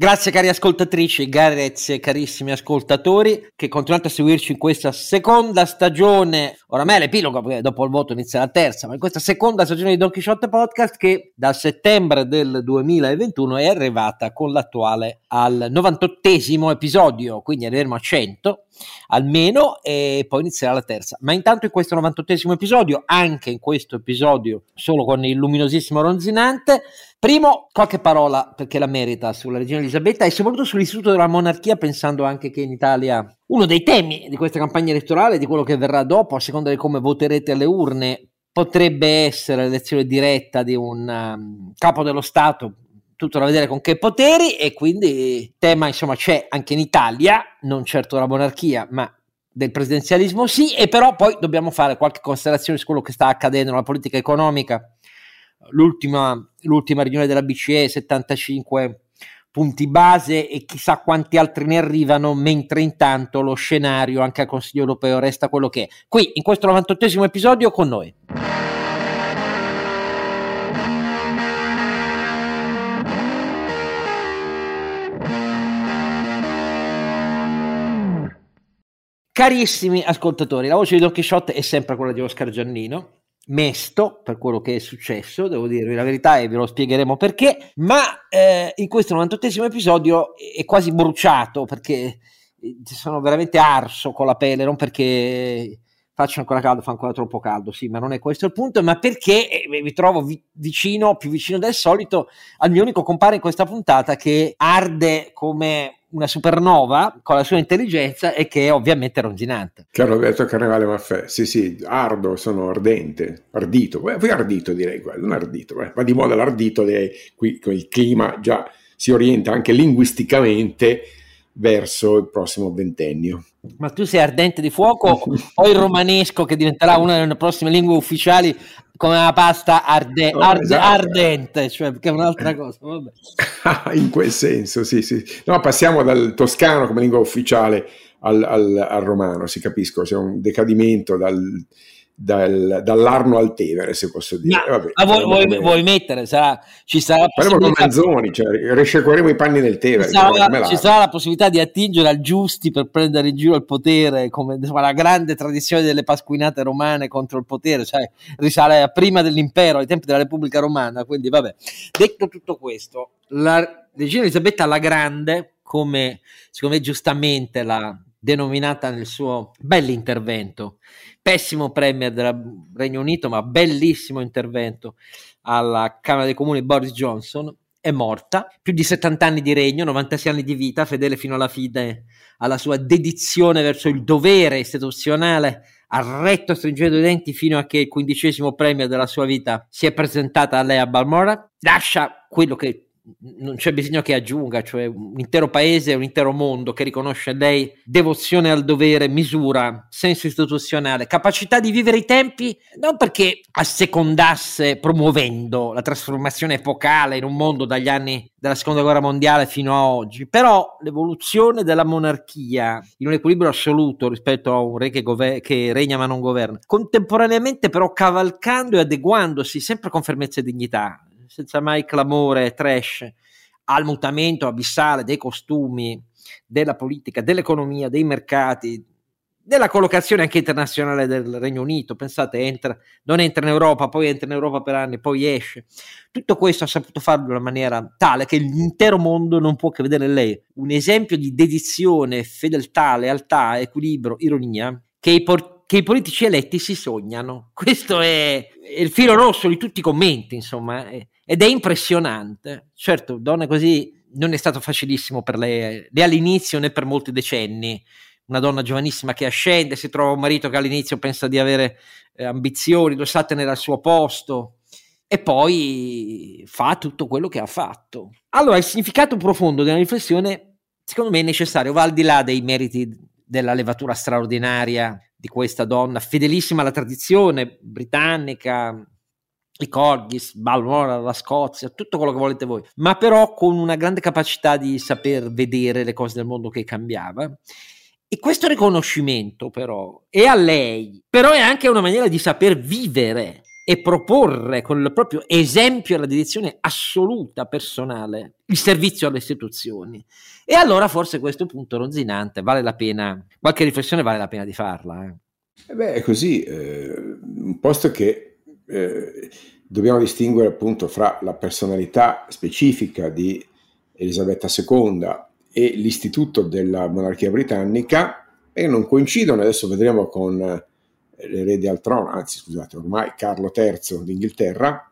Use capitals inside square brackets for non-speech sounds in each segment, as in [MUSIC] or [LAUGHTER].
Grazie cari ascoltatrici, grazie carissimi ascoltatori che continuate a seguirci in questa seconda stagione, oramai è l'epilogo perché dopo il voto inizia la terza, ma in questa seconda stagione di Don Quixote Podcast che da settembre del 2021 è arrivata con l'attuale al 98 episodio, quindi arriveremo a 100 almeno e poi inizierà la terza. Ma intanto in questo 98 episodio, anche in questo episodio solo con il luminosissimo Ronzinante, primo qualche parola perché la merita sulla regina Elisabetta e soprattutto sull'istituto della monarchia pensando anche che in Italia uno dei temi di questa campagna elettorale, di quello che verrà dopo, a seconda di come voterete alle urne, potrebbe essere l'elezione diretta di un um, capo dello Stato, tutto da vedere con che poteri e quindi tema insomma c'è anche in Italia, non certo la monarchia, ma del presidenzialismo sì, e però poi dobbiamo fare qualche considerazione su quello che sta accadendo nella politica economica. L'ultima, l'ultima riunione della BCE, 75 punti base e chissà quanti altri ne arrivano, mentre intanto lo scenario anche al Consiglio europeo resta quello che è. Qui in questo 98 episodio con noi. Carissimi ascoltatori, la voce di Don Quixote è sempre quella di Oscar Giannino, mesto per quello che è successo, devo dirvi la verità e ve lo spiegheremo perché, ma eh, in questo 98 episodio è quasi bruciato perché eh, sono veramente arso con la pelle, non perché faccia ancora caldo, fa ancora troppo caldo, sì, ma non è questo il punto, ma perché eh, vi trovo vi- vicino, più vicino del solito, al mio unico compare in questa puntata che arde come una supernova con la sua intelligenza e che è ovviamente ronzinante. Caro Roberto Carnevale Maffè, sì sì, ardo, sono ardente, ardito, poi ardito direi, non ardito, va di moda l'ardito, direi, qui con il clima già si orienta anche linguisticamente verso il prossimo ventennio. Ma tu sei ardente di fuoco o il romanesco che diventerà una delle prossime lingue ufficiali come la pasta arde, arde, esatto. ardente, cioè che è un'altra cosa. [LAUGHS] In quel senso, sì, sì. No, passiamo dal toscano come lingua ufficiale al, al, al romano, si capisco, c'è un decadimento dal, dal, dall'Arno al Tevere, se posso dire. Ma, Vabbè, ma vuoi, vuoi, vuoi, mettere? Sarà, ci sarà Faremo con Manzoni, cioè, risciacqueremo i panni del Tevere. Ci sarà, ci sarà, la possibilità di attingere al giusti per prendere in giro il potere, come [LAUGHS] la grande tradizione delle pasquinate romane contro il potere, cioè risale a prima dell'impero, ai tempi della Repubblica Romana. Quindi, vabbè, detto tutto questo, la regina Elisabetta la Grande, come secondo me giustamente l'ha denominata nel suo bell'intervento. Pessimo premier del Regno Unito, ma bellissimo intervento alla Camera dei Comuni Boris Johnson, è morta, più di 70 anni di regno, 96 anni di vita, fedele fino alla fine alla sua dedizione verso il dovere istituzionale, ha retto stringendo i denti fino a che il quindicesimo premio della sua vita si è presentata a lei a Balmora, lascia quello che non c'è bisogno che aggiunga, cioè un intero paese, un intero mondo che riconosce lei devozione al dovere, misura, senso istituzionale, capacità di vivere i tempi, non perché assecondasse promuovendo la trasformazione epocale in un mondo dagli anni della seconda guerra mondiale fino a oggi, però l'evoluzione della monarchia in un equilibrio assoluto rispetto a un re che, gover- che regna ma non governa, contemporaneamente però cavalcando e adeguandosi sempre con fermezza e dignità senza mai clamore trash al mutamento abissale dei costumi, della politica, dell'economia, dei mercati, della collocazione anche internazionale del Regno Unito. Pensate, entra, non entra in Europa, poi entra in Europa per anni, poi esce. Tutto questo ha saputo farlo in una maniera tale che l'intero mondo non può che vedere lei un esempio di dedizione, fedeltà, lealtà, equilibrio, ironia che i portieri che i politici eletti si sognano. Questo è, il filo rosso di tutti i commenti, insomma, è, ed è impressionante. Certo, donne così non è stato facilissimo per lei, né all'inizio né per molti decenni. Una donna giovanissima che ascende, si trova un marito che all'inizio pensa di avere eh, ambizioni, lo sa tenere al suo posto e poi fa tutto quello che ha fatto. Allora, il significato profondo della riflessione, secondo me, è necessario, va al di là dei meriti della levatura straordinaria di questa donna, fedelissima alla tradizione britannica, i Corgis, Balmoral, la Scozia, tutto quello che volete voi, ma però con una grande capacità di saper vedere le cose del mondo che cambiava. E questo riconoscimento però è a lei, però è anche una maniera di saper vivere e proporre con il proprio esempio e la dedizione assoluta personale il servizio alle istituzioni. E allora forse questo punto ronzinante vale la pena, qualche riflessione vale la pena di farla. Eh. Eh beh, è così, eh, un posto che eh, dobbiamo distinguere appunto fra la personalità specifica di Elisabetta II e l'istituto della monarchia britannica e non coincidono, adesso vedremo con l'erede al trono, anzi scusate, ormai Carlo III d'Inghilterra,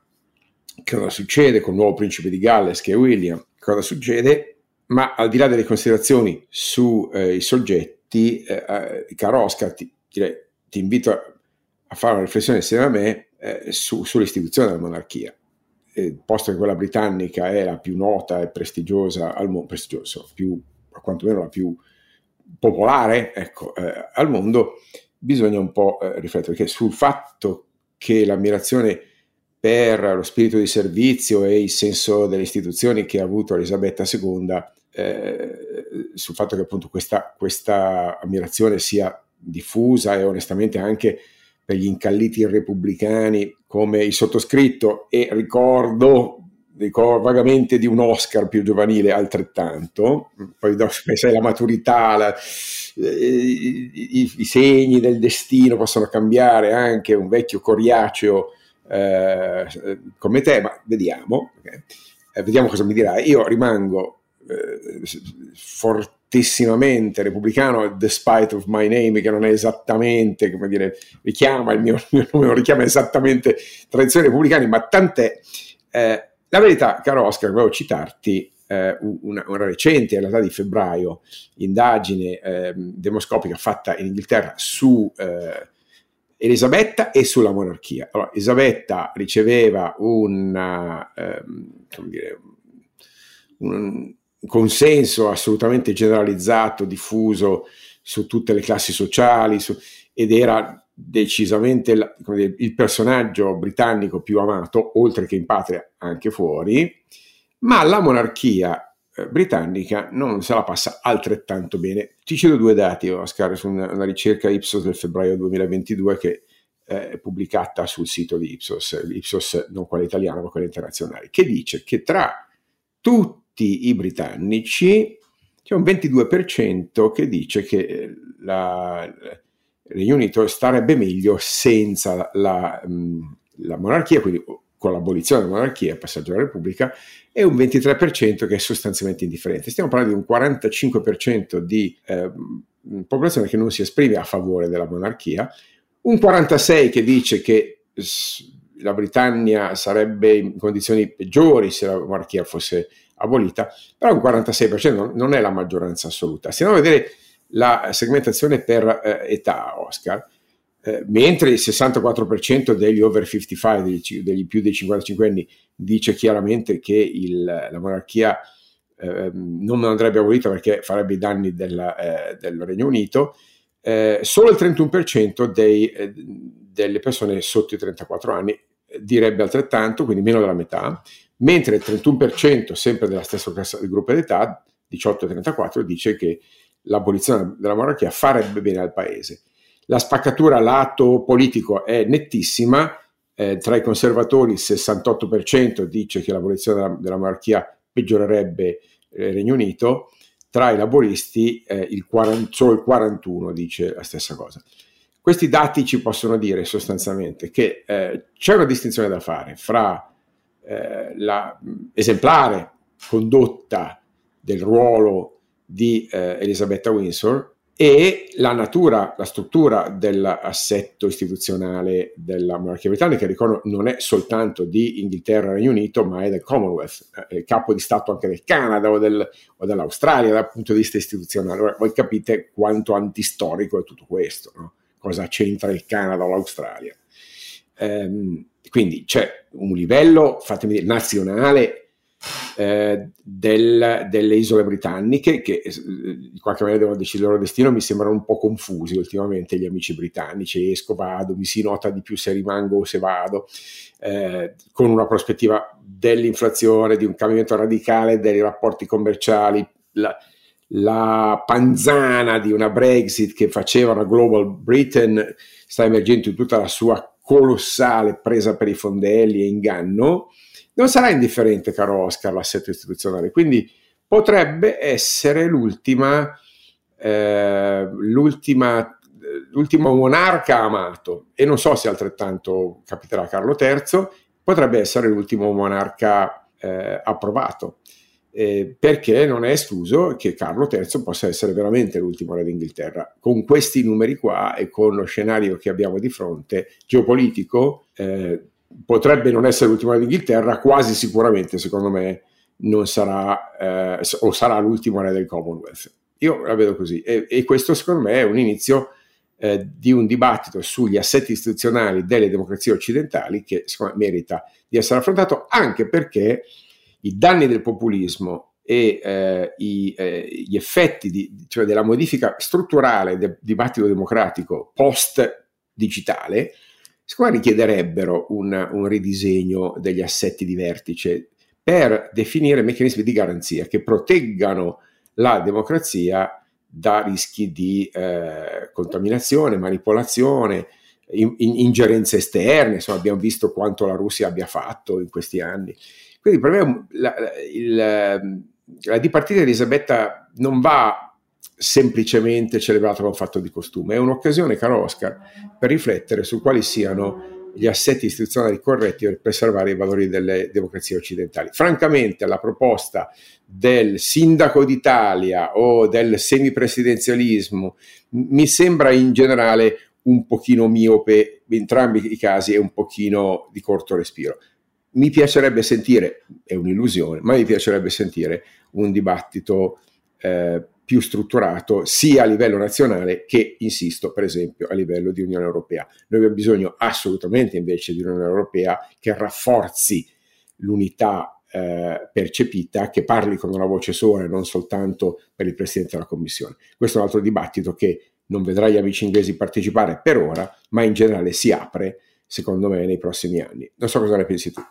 cosa succede con il nuovo principe di Galles che è William, cosa succede, ma al di là delle considerazioni sui eh, soggetti, eh, eh, caro Oscar, ti, ti invito a, fare una riflessione insieme a me eh, su, sull'istituzione della monarchia. Eh, posto che quella britannica è la più nota e prestigiosa al mondo, prestigioso, più, quantomeno la più popolare ecco, eh, al mondo, bisogna un po' eh, riflettere perché sul fatto che l'ammirazione per lo spirito di servizio e il senso delle istituzioni che ha avuto Elisabetta II, eh, sul fatto che appunto questa, questa, ammirazione sia diffusa e onestamente anche per gli incalliti repubblicani come il sottoscritto e ricordo, ricordo vagamente di un Oscar più giovanile altrettanto, poi sai [LAUGHS] la maturità, la, i, i, i, segni del destino possono cambiare anche un vecchio coriaceo eh, come te, ma vediamo, eh, vediamo cosa mi dirai. Io rimango eh, fortissimamente repubblicano, despite of my name, che non è esattamente, come dire, richiama il mio, il mio nome, non richiama esattamente tradizioni repubblicane, ma tant'è. Eh, la verità, caro Oscar, volevo citarti eh, una, una, recente, in realtà di febbraio, indagine eh, demoscopica fatta in Inghilterra su eh, Elisabetta e sulla monarchia. Allora, Elisabetta riceveva una, ehm, dire, un consenso assolutamente generalizzato, diffuso su tutte le classi sociali su, ed era decisamente la, dire, il personaggio britannico più amato, oltre che in patria, anche fuori ma la monarchia eh, britannica non se la passa altrettanto bene. Ti cedo due dati, Oscar, su una, una ricerca Ipsos del febbraio 2022 che eh, è pubblicata sul sito di Ipsos, Ipsos non quella italiana ma quella internazionale, che dice che tra tutti i britannici c'è un 22% che dice che la, il Regno Unito starebbe meglio senza la, la monarchia, quindi con l'abolizione della monarchia, il passaggio alla Repubblica, e un 23% che è sostanzialmente indifferente. Stiamo parlando di un 45% di eh, popolazione che non si esprime a favore della monarchia, un 46% che dice che la Britannia sarebbe in condizioni peggiori se la monarchia fosse abolita, però un 46% non è la maggioranza assoluta. Se andiamo a vedere la segmentazione per eh, età, Oscar, eh, mentre il 64% degli over 55, degli, degli, più dei 55 anni, dice chiaramente che il, la monarchia eh, non andrebbe abolita perché farebbe i danni della, eh, del Regno Unito, eh, solo il 31% dei, eh, delle persone sotto i 34 anni direbbe altrettanto, quindi meno della metà, mentre il 31% sempre della stessa classe gruppo d'età, 18 34, dice che l'abolizione della monarchia farebbe bene al paese. La spaccatura lato politico è nettissima, eh, tra i conservatori il 68% dice che l'abolizione della, della monarchia peggiorerebbe eh, il Regno Unito, tra i laboristi eh, il 40, solo il 41% dice la stessa cosa. Questi dati ci possono dire sostanzialmente che eh, c'è una distinzione da fare fra eh, la esemplare condotta del ruolo di eh, Elisabetta Windsor e la natura, la struttura dell'assetto istituzionale della monarchia britannica, ricordo, non è soltanto di Inghilterra e Regno Unito, ma è del Commonwealth, è il capo di Stato anche del Canada o, del, o, dell'Australia dal punto di vista istituzionale. Ora, voi capite quanto antistorico è tutto questo, no? cosa c'entra il Canada o l'Australia. Ehm, quindi c'è un livello, fatemi dire, nazionale eh, del, delle isole britanniche che eh, in qualche maniera devono decidere il loro destino. Mi sembrano un po' confusi ultimamente gli amici britannici. Esco, vado, mi si nota di più se rimango o se vado eh, con una prospettiva dell'inflazione di un cambiamento radicale dei rapporti commerciali la, la panzana di una Brexit che faceva una Global Britain sta emergendo in tutta la sua colossale presa per i fondelli e inganno, non sarà indifferente, caro Oscar, l'assetto istituzionale. Quindi potrebbe essere l'ultima, eh, l'ultima, l'ultimo monarca amato, e non so se altrettanto capiterà Carlo III, potrebbe essere l'ultimo monarca eh, approvato. Eh, perché non è escluso che Carlo III possa essere veramente l'ultimo re d'Inghilterra. Con questi numeri qua e con lo scenario che abbiamo di fronte geopolitico, eh, potrebbe non essere l'ultimo re d'Inghilterra, quasi sicuramente, secondo me, non sarà eh, o sarà l'ultimo re del Commonwealth. Io la vedo così e, e questo secondo me è un inizio eh, di un dibattito sugli assetti istituzionali delle democrazie occidentali che secondo me merita di essere affrontato anche perché i danni del populismo e eh, i, eh, gli effetti di, cioè della modifica strutturale del dibattito democratico post digitale secondo me richiederebbero un, un ridisegno degli assetti di vertice per definire meccanismi di garanzia che proteggano la democrazia da rischi di eh, contaminazione, manipolazione, in, in, ingerenze esterne. Insomma, abbiamo visto quanto la Russia abbia fatto in questi anni. Quindi per me la, la, la dipartita di Elisabetta non va semplicemente celebrata come un fatto di costume, è un'occasione, caro Oscar, per riflettere su quali siano gli assetti istituzionali corretti per preservare i valori delle democrazie occidentali. Francamente, la proposta del sindaco d'Italia o del semipresidenzialismo mi sembra in generale un pochino miope, in entrambi i casi è un pochino di corto respiro. Mi piacerebbe sentire, è un'illusione, ma mi piacerebbe sentire un dibattito eh, più strutturato sia a livello nazionale che, insisto, per esempio a livello di Unione Europea. Noi abbiamo bisogno assolutamente invece di un'Unione Europea che rafforzi l'unità eh, percepita, che parli con una voce sola e non soltanto per il Presidente della Commissione. Questo è un altro dibattito che non vedrà gli amici inglesi partecipare per ora, ma in generale si apre, secondo me, nei prossimi anni. Non so cosa ne pensi tu.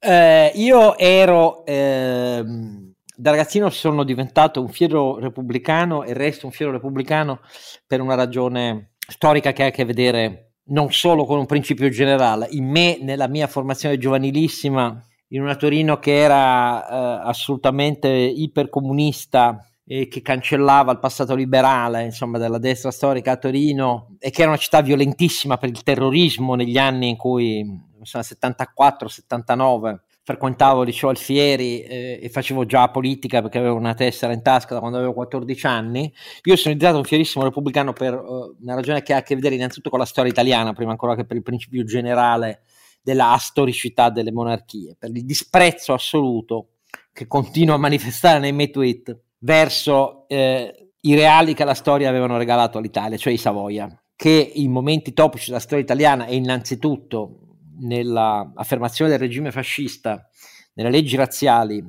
Eh, io ero... Ehm da ragazzino sono diventato un fiero repubblicano e resto un fiero repubblicano per una ragione storica che ha a che vedere non solo con un principio generale. In me, nella mia formazione giovanilissima, in una Torino che era eh, assolutamente ipercomunista e che cancellava il passato liberale, insomma, della destra storica a Torino e che era una città violentissima per il terrorismo negli anni in cui, insomma, 74-79, frequentavo liceo Alfieri eh, e facevo già politica perché avevo una tessera in tasca da quando avevo 14 anni. Io sono diventato un fierissimo repubblicano per uh, una ragione che ha a che vedere innanzitutto con la storia italiana, prima ancora che per il principio generale della astoricità delle monarchie, per il disprezzo assoluto che continuo a manifestare nei miei tweet verso eh, i reali che la storia avevano regalato all'Italia, cioè i Savoia, che in momenti topici della storia italiana e innanzitutto nell'affermazione del regime fascista, nelle leggi razziali,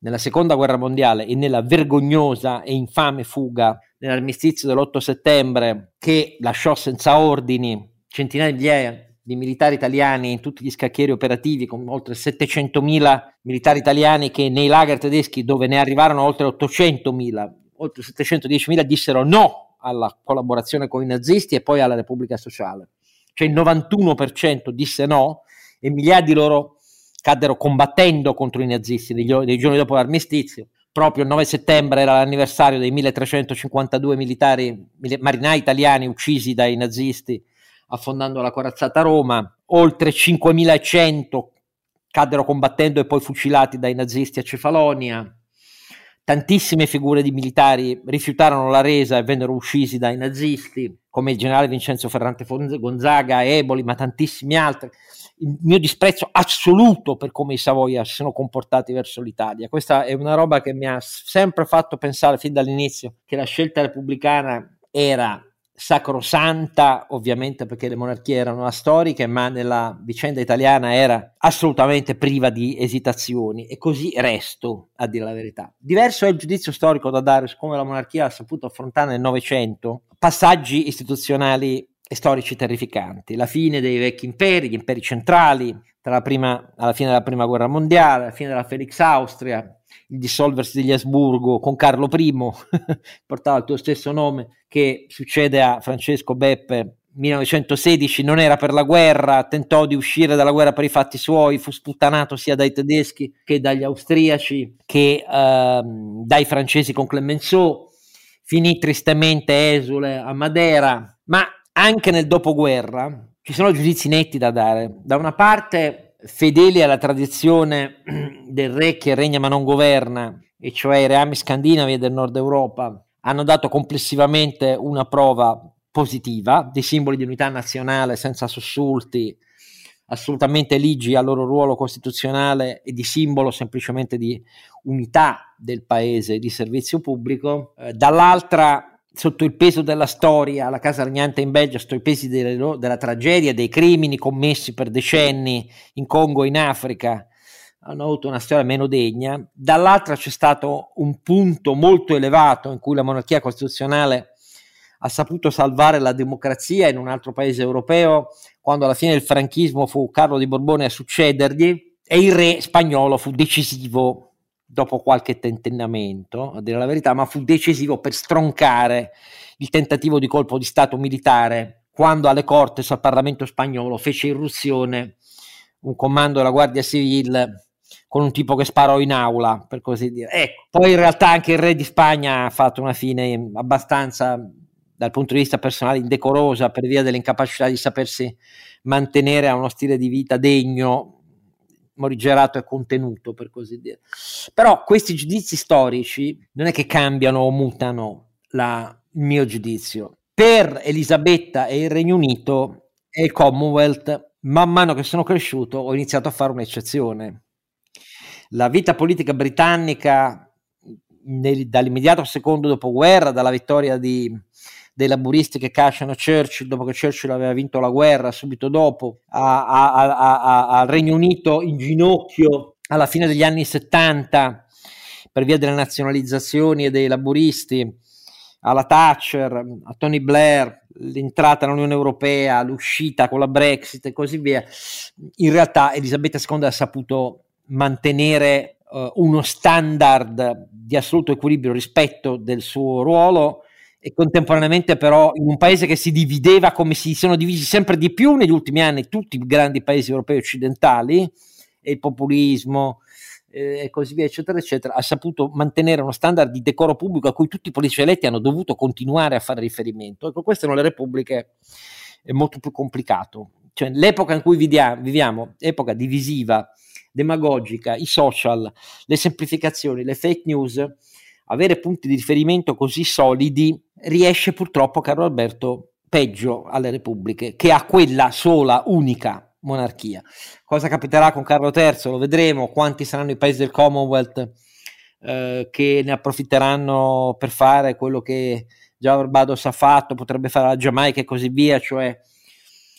nella seconda guerra mondiale e nella vergognosa e infame fuga nell'armistizio dell'8 settembre che lasciò senza ordini centinaia di migliaia di militari italiani in tutti gli scacchieri operativi, con oltre 700.000 militari italiani che nei lager tedeschi, dove ne arrivarono oltre 800.000, oltre 710.000, dissero no alla collaborazione con i nazisti e poi alla Repubblica Sociale cioè il 91% disse no e migliaia di loro caddero combattendo contro i nazisti dei giorni dopo l'armistizio. Proprio il 9 settembre era l'anniversario dei 1352 militari, marinai italiani uccisi dai nazisti affondando la corazzata Roma, oltre 5100 caddero combattendo e poi fucilati dai nazisti a Cefalonia, tantissime figure di militari rifiutarono la resa e vennero uccisi dai nazisti, come il generale Vincenzo Ferrante Gonzaga, Eboli, ma tantissimi altri. Il mio disprezzo assoluto per come i Savoia si sono comportati verso l'Italia. Questa è una roba che mi ha sempre fatto pensare fin dall'inizio che la scelta repubblicana era sacrosanta, ovviamente perché le monarchie erano astoriche, ma nella vicenda italiana era assolutamente priva di esitazioni e così resto, a dire la verità. Diverso è il giudizio storico da dare su come la monarchia ha saputo affrontare nel Novecento passaggi istituzionali e storici terrificanti, la fine dei vecchi imperi, gli imperi centrali, tra la prima, alla fine della prima guerra mondiale, la fine della Felix Austria, il dissolversi degli Asburgo con Carlo I, [LAUGHS] portava il tuo stesso nome, che succede a Francesco Beppe 1916 non era per la guerra, tentò di uscire dalla guerra per i fatti suoi, fu sputtanato sia dai tedeschi che dagli austriaci che ehm, dai francesi con Clemenceau, finì tristemente esule a Madera, ma anche nel dopoguerra ci sono giudizi netti da dare. Da una parte fedeli alla tradizione [CLEARS THROAT] del re che regna ma non governa, e cioè i reami scandinavi del nord Europa, hanno dato complessivamente una prova positiva dei simboli di unità nazionale senza sussulti, assolutamente ligi al loro ruolo costituzionale e di simbolo semplicemente di unità del paese di servizio pubblico, eh, dall'altra sotto il peso della storia, la casa regnante in Belgio, sotto i pesi delle, della tragedia, dei crimini commessi per decenni in Congo e in Africa, hanno avuto una storia meno degna. Dall'altra c'è stato un punto molto elevato in cui la monarchia costituzionale ha saputo salvare la democrazia in un altro paese europeo, quando alla fine del franchismo fu Carlo di Borbone a succedergli e il re spagnolo fu decisivo dopo qualche tentennamento, a dire la verità, ma fu decisivo per stroncare il tentativo di colpo di Stato militare quando alle Cortes al Parlamento spagnolo fece irruzione un comando della Guardia Civile con un tipo che sparò in aula, per così dire. Ecco, poi in realtà anche il re di Spagna ha fatto una fine abbastanza dal punto di vista personale indecorosa per via dell'incapacità di sapersi mantenere a uno stile di vita degno, morigerato e contenuto, per così dire. Però questi giudizi storici non è che cambiano o mutano la, il mio giudizio. Per Elisabetta e il Regno Unito e il Commonwealth, man mano che sono cresciuto, ho iniziato a fare un'eccezione. La vita politica britannica nel, dall'immediato secondo dopoguerra, dalla vittoria di, dei laburisti che cacciano Churchill dopo che Churchill aveva vinto la guerra subito dopo, al Regno Unito in ginocchio alla fine degli anni 70 per via delle nazionalizzazioni e dei laburisti, alla Thatcher, a Tony Blair, l'entrata nell'Unione Europea, l'uscita con la Brexit e così via, in realtà Elisabetta II ha saputo mantenere uh, uno standard di assoluto equilibrio rispetto del suo ruolo e contemporaneamente però in un paese che si divideva come si sono divisi sempre di più negli ultimi anni tutti i grandi paesi europei occidentali e il populismo eh, e così via eccetera eccetera ha saputo mantenere uno standard di decoro pubblico a cui tutti i politici eletti hanno dovuto continuare a fare riferimento. Ecco queste sono le repubbliche è molto più complicato. Cioè l'epoca in cui viviamo, viviamo epoca divisiva demagogica i social le semplificazioni le fake news avere punti di riferimento così solidi riesce purtroppo, caro Alberto, peggio alle repubbliche che a quella sola, unica monarchia. Cosa capiterà con Carlo III? Lo vedremo, quanti saranno i paesi del Commonwealth eh, che ne approfitteranno per fare quello che già Barbados ha fatto, potrebbe fare la Giamaica e così via, cioè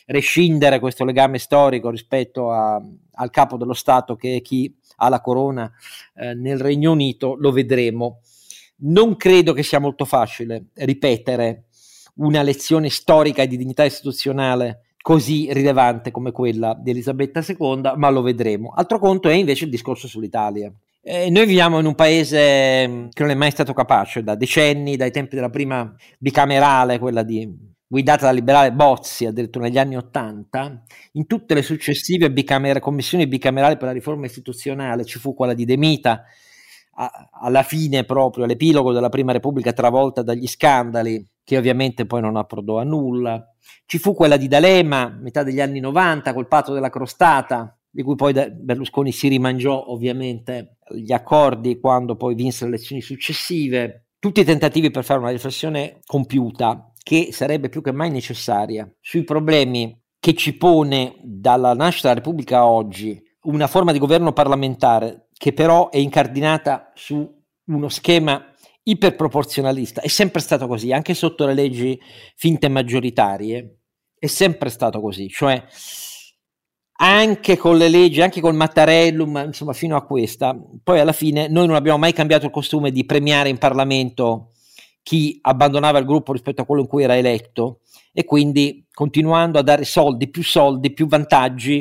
rescindere questo legame storico rispetto a, al capo dello Stato che è chi ha la corona eh, nel Regno Unito, lo vedremo. Non credo che sia molto facile ripetere una lezione storica di dignità istituzionale così rilevante come quella di Elisabetta II, ma lo vedremo. Altro conto è invece il discorso sull'Italia. Eh, noi viviamo in un paese mm, che non è mai stato capace da decenni, dai tempi della prima bicamerale, quella di, guidata dal liberale Bozzi addirittura negli anni Ottanta, in tutte le successive bicamer- commissioni bicamerali per la riforma istituzionale ci fu quella di De Mita, a, alla fine proprio, all'epilogo della Prima Repubblica travolta dagli scandali, che ovviamente poi non approdò a nulla. Ci fu quella di D'Alema, metà degli anni 90, col patto della crostata, di cui poi Berlusconi si rimangiò ovviamente gli accordi quando poi vinse le elezioni successive. Tutti i tentativi per fare una riflessione compiuta, che sarebbe più che mai necessaria, sui problemi che ci pone dalla nascita della Repubblica oggi una forma di governo parlamentare che però è incardinata su uno schema iperproporzionalista. È sempre stato così, anche sotto le leggi finte maggioritarie, è sempre stato così, cioè anche con le leggi, anche col Mattarellum, insomma fino a questa, poi alla fine noi non abbiamo mai cambiato il costume di premiare in Parlamento chi abbandonava il gruppo rispetto a quello in cui era eletto e quindi continuando a dare soldi, più soldi, più vantaggi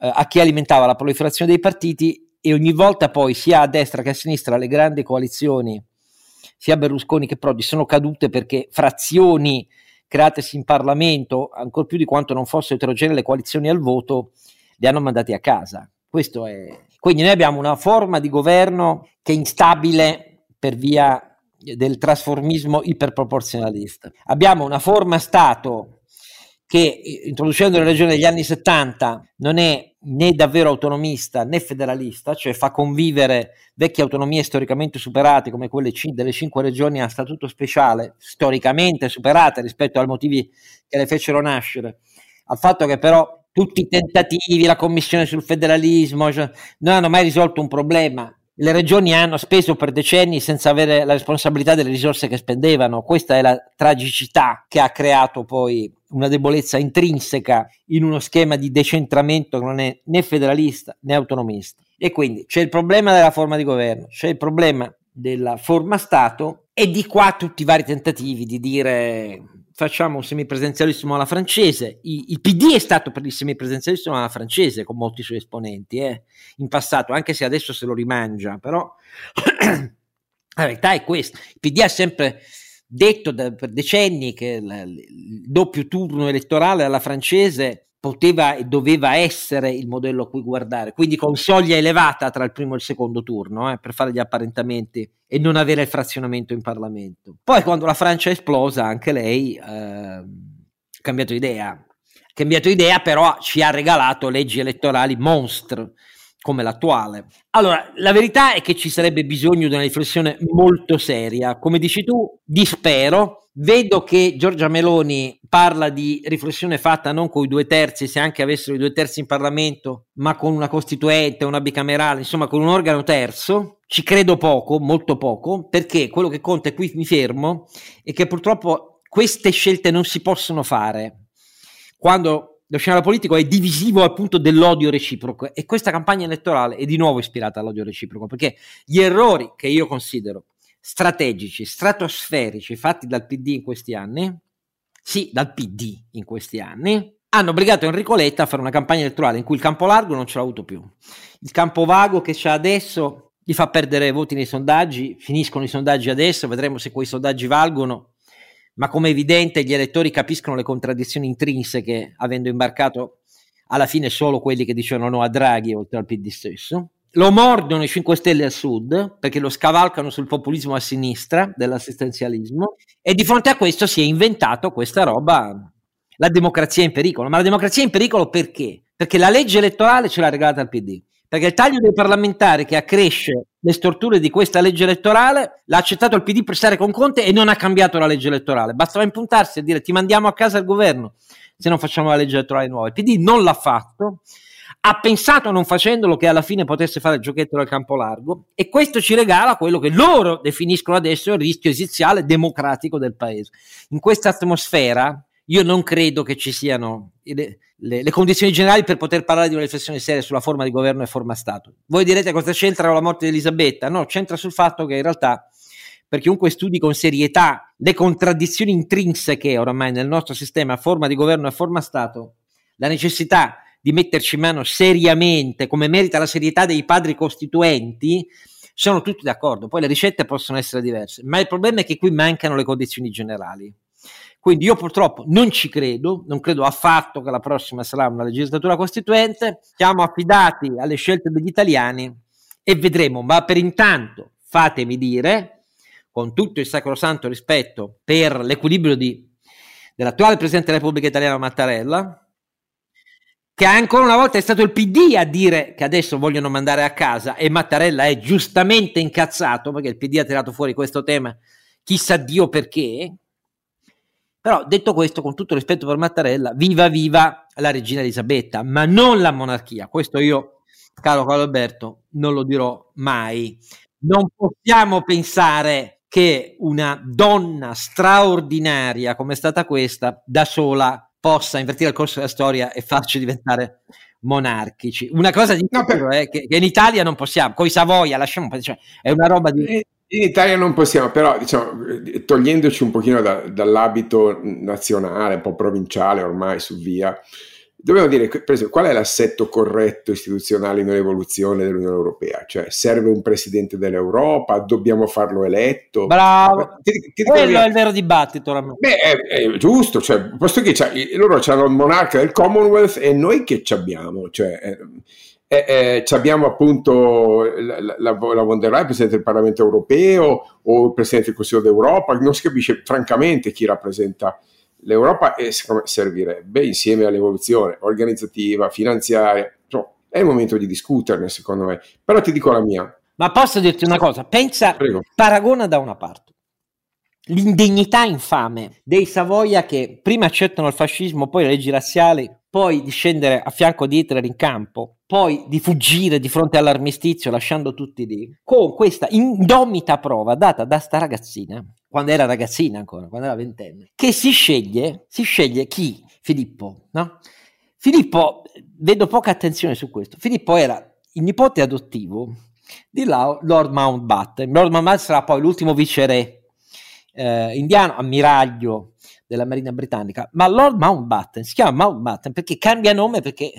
eh, a chi alimentava la proliferazione dei partiti e ogni volta poi sia a destra che a sinistra le grandi coalizioni, sia Berlusconi che Prodi, sono cadute perché frazioni createsi in Parlamento, ancor più di quanto non fossero eterogenee le coalizioni al voto, li hanno mandati a casa. Questo è... Quindi noi abbiamo una forma di governo che è instabile per via del trasformismo iperproporzionalista. Abbiamo una forma Stato che introducendo le regioni negli anni 70 non è né davvero autonomista né federalista, cioè fa convivere vecchie autonomie storicamente superate come quelle delle cinque regioni a statuto speciale, storicamente superate rispetto ai motivi che le fecero nascere, al fatto che però tutti i tentativi, la commissione sul federalismo, cioè, non hanno mai risolto un problema. Le regioni hanno speso per decenni senza avere la responsabilità delle risorse che spendevano. Questa è la tragicità che ha creato poi una debolezza intrinseca in uno schema di decentramento che non è né federalista né autonomista. E quindi c'è il problema della forma di governo, c'è il problema della forma Stato e di qua tutti i vari tentativi di dire facciamo un semipresidenzialismo alla francese. I, il PD è stato per il semipresidenzialismo alla francese con molti suoi esponenti eh, in passato, anche se adesso se lo rimangia, però [CLEARS THROAT] la verità è questa. Il PD ha sempre detto da, per decenni che il, il doppio turno elettorale alla francese poteva e doveva essere il modello a cui guardare, quindi con soglia elevata tra il primo e il secondo turno, eh, per fare gli apparentamenti e non avere il frazionamento in Parlamento. Poi quando la Francia è esplosa, anche lei eh, ha cambiato idea, cambiato idea, però ci ha regalato leggi elettorali monstre come l'attuale. Allora, la verità è che ci sarebbe bisogno di una riflessione molto seria. Come dici tu, dispero. Vedo che Giorgia Meloni parla di riflessione fatta non con i due terzi, se anche avessero i due terzi in Parlamento, ma con una costituente, una bicamerale, insomma con un organo terzo. Ci credo poco, molto poco, perché quello che conta, e qui mi fermo, è che purtroppo queste scelte non si possono fare quando lo scenario politico è divisivo al punto dell'odio reciproco e questa campagna elettorale è di nuovo ispirata all'odio reciproco perché gli errori che io considero strategici, stratosferici fatti dal PD in questi anni, sì, dal PD in questi anni, hanno obbligato Enrico Letta a fare una campagna elettorale in cui il campo largo non ce l'ha avuto più. Il campo vago che c'è adesso gli fa perdere voti nei sondaggi, finiscono i sondaggi adesso, vedremo se quei sondaggi valgono ma come evidente gli elettori capiscono le contraddizioni intrinseche avendo imbarcato alla fine solo quelli che dicevano no a Draghi oltre al PD stesso. Lo mordono i 5 Stelle al sud perché lo scavalcano sul populismo a sinistra dell'assistenzialismo e di fronte a questo si è inventato questa roba, la democrazia in pericolo. Ma la democrazia in pericolo perché? Perché la legge elettorale ce l'ha regalata al PD. Perché il taglio dei parlamentari che accresce le storture di questa legge elettorale l'ha accettato il PD per stare con Conte e non ha cambiato la legge elettorale. Bastava impuntarsi e dire ti mandiamo a casa il governo se non facciamo la legge elettorale nuova. Il PD non l'ha fatto, ha pensato non facendolo che alla fine potesse fare il giochetto del campo largo e questo ci regala quello che loro definiscono adesso il rischio esiziale democratico del paese. In questa atmosfera io non credo che ci siano le, le, le, condizioni generali per poter parlare di una riflessione seria sulla forma di governo e forma Stato. Voi direte cosa c'entra con la morte di Elisabetta? No, c'entra sul fatto che in realtà per chiunque studi con serietà le contraddizioni intrinseche oramai nel nostro sistema forma di governo e forma Stato, la necessità di metterci in mano seriamente, come merita la serietà dei padri costituenti, sono tutti d'accordo. Poi le ricette possono essere diverse, ma il problema è che qui mancano le condizioni generali. Quindi io purtroppo non ci credo, non credo affatto che la prossima sarà una legislatura costituente, siamo affidati alle scelte degli italiani e vedremo, ma per intanto fatemi dire, con tutto il sacrosanto rispetto per l'equilibrio di, dell'attuale Presidente della Repubblica Italiana Mattarella, che ancora una volta è stato il PD a dire che adesso vogliono mandare a casa e Mattarella è giustamente incazzato perché il PD ha tirato fuori questo tema, chissà Dio perché, però detto questo, con tutto rispetto per Mattarella, viva viva la regina Elisabetta, ma non la monarchia. Questo io, caro Carlo Alberto, non lo dirò mai. Non possiamo pensare che una donna straordinaria come è stata questa, da sola, possa invertire il corso della storia e farci diventare monarchici. Una cosa di no, per... è che, che, in Italia non possiamo, coi Savoia lasciamo, cioè, è una roba di... Eh, in Italia non possiamo, però diciamo, togliendoci un pochino da, dall'abito nazionale, un po' provinciale ormai su via, dobbiamo dire, per esempio, qual è l'assetto corretto istituzionale in un'evoluzione dell'Unione Europea? Cioè, serve un presidente dell'Europa? Dobbiamo farlo eletto? Bravo, ti, ti quello è il vero dibattito. Beh, è, è, giusto, cioè, posto che loro hanno il monarca del Commonwealth e noi che ci abbiamo? Cioè, eh, eh, abbiamo appunto la, la, la von der Leyen, Presidente del Parlamento Europeo o il Presidente del Consiglio d'Europa, non si capisce francamente chi rappresenta l'Europa e servirebbe insieme all'evoluzione organizzativa, finanziaria, insomma, è il momento di discuterne secondo me, però ti dico la mia. Ma posso dirti una cosa, pensa, Prego. paragona da una parte. L'indegnità infame dei Savoia che prima accettano il fascismo, poi le leggi razziali, poi di scendere a fianco di Hitler in campo, poi di fuggire di fronte all'armistizio lasciando tutti lì, con questa indomita prova data da sta ragazzina, quando era ragazzina ancora, quando era ventenne, che si sceglie, si sceglie chi? Filippo, no? Filippo, vedo poca attenzione su questo, Filippo era il nipote adottivo di Lord Mountbatten, Lord Mountbatten sarà poi l'ultimo viceré eh, indiano, ammiraglio della Marina Britannica, ma Lord Mountbatten si chiama Mountbatten perché cambia nome perché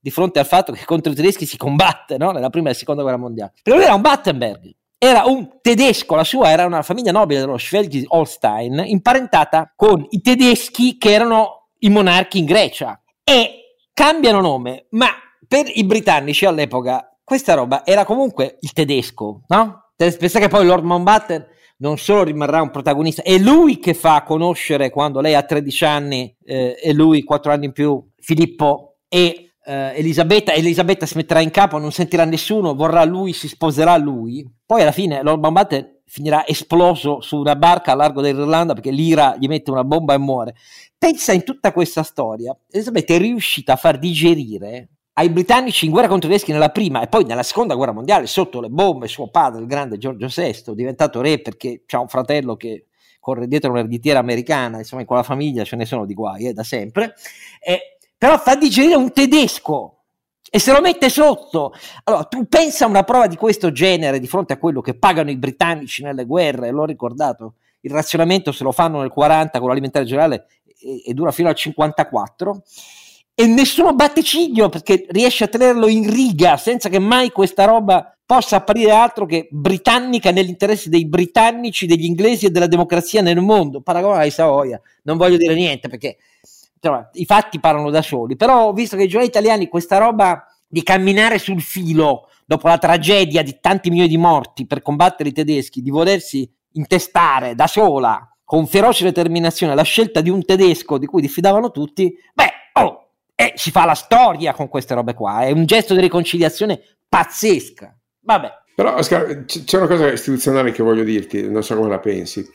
di fronte al fatto che contro i tedeschi si combatte no? nella prima e seconda guerra mondiale. Però lui era un Battenberg, era un tedesco, la sua era una famiglia nobile dello Schleswig-Holstein, imparentata con i tedeschi che erano i monarchi in Grecia e cambiano nome, ma per i britannici all'epoca questa roba era comunque il tedesco, no? Pensa che poi Lord Mountbatten non solo rimarrà un protagonista, è lui che fa conoscere quando lei ha 13 anni eh, e lui 4 anni in più, Filippo e eh, Elisabetta, Elisabetta si metterà in capo, non sentirà nessuno, vorrà lui, si sposerà lui, poi alla fine Lord Mountbatten finirà esploso su una barca a largo dell'Irlanda perché l'Ira gli mette una bomba e muore. Pensa in tutta questa storia, Elisabetta è riuscita a far digerire ai britannici in guerra contro i tedeschi nella prima e poi nella seconda guerra mondiale sotto le bombe suo padre, il grande Giorgio VI, diventato re perché ha un fratello che corre dietro un'ereditiera americana, insomma in quella famiglia ce ne sono di guai eh, da sempre, eh, però fa digerire un tedesco e se lo mette sotto. Allora, tu pensa a una prova di questo genere di fronte a quello che pagano i britannici nelle guerre, l'ho ricordato, il razionamento se lo fanno nel 40 con l'alimentare generale e, e dura fino al 54 e nessuno batte ciglio perché riesce a tenerlo in riga senza che mai questa roba possa apparire altro che britannica nell'interesse dei britannici, degli inglesi e della democrazia nel mondo. Paragona ai Savoia, non voglio dire niente perché insomma, i fatti parlano da soli, però ho visto che i giovani italiani questa roba di camminare sul filo dopo la tragedia di tanti milioni di morti per combattere i tedeschi, di volersi intestare da sola con feroce determinazione la scelta di un tedesco di cui diffidavano tutti, beh, oh, e si fa la storia con queste robe qua, è un gesto di riconciliazione pazzesca. Vabbè. Però Oscar, c'è una cosa istituzionale che voglio dirti, non so come la pensi.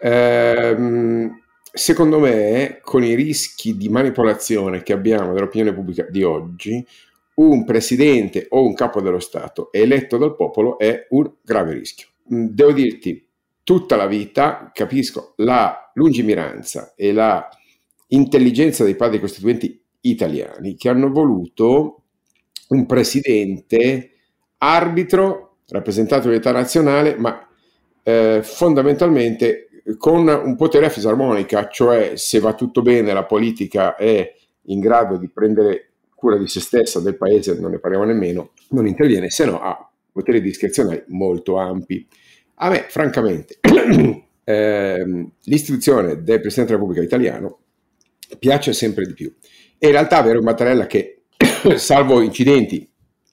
Ehm, secondo me, con i rischi di manipolazione che abbiamo dell'opinione pubblica di oggi, un presidente o un capo dello Stato eletto dal popolo è un grave rischio. Mm, devo dirti, tutta la vita capisco la lungimiranza e la intelligenza dei padri costituenti italiani che hanno voluto un presidente arbitro, rappresentante dell'unità nazionale, ma eh, fondamentalmente con un potere a fisarmonica, cioè se va tutto bene la politica è in grado di prendere cura di se stessa, del paese, non ne parliamo nemmeno, non interviene, se no ha poteri discrezionali molto ampi. A me, francamente, [CLEARS THROAT] eh, l'istituzione del Presidente della Repubblica italiano piace sempre di più. E in realtà un Mattarella che, [CLEARS THROAT] salvo incidenti,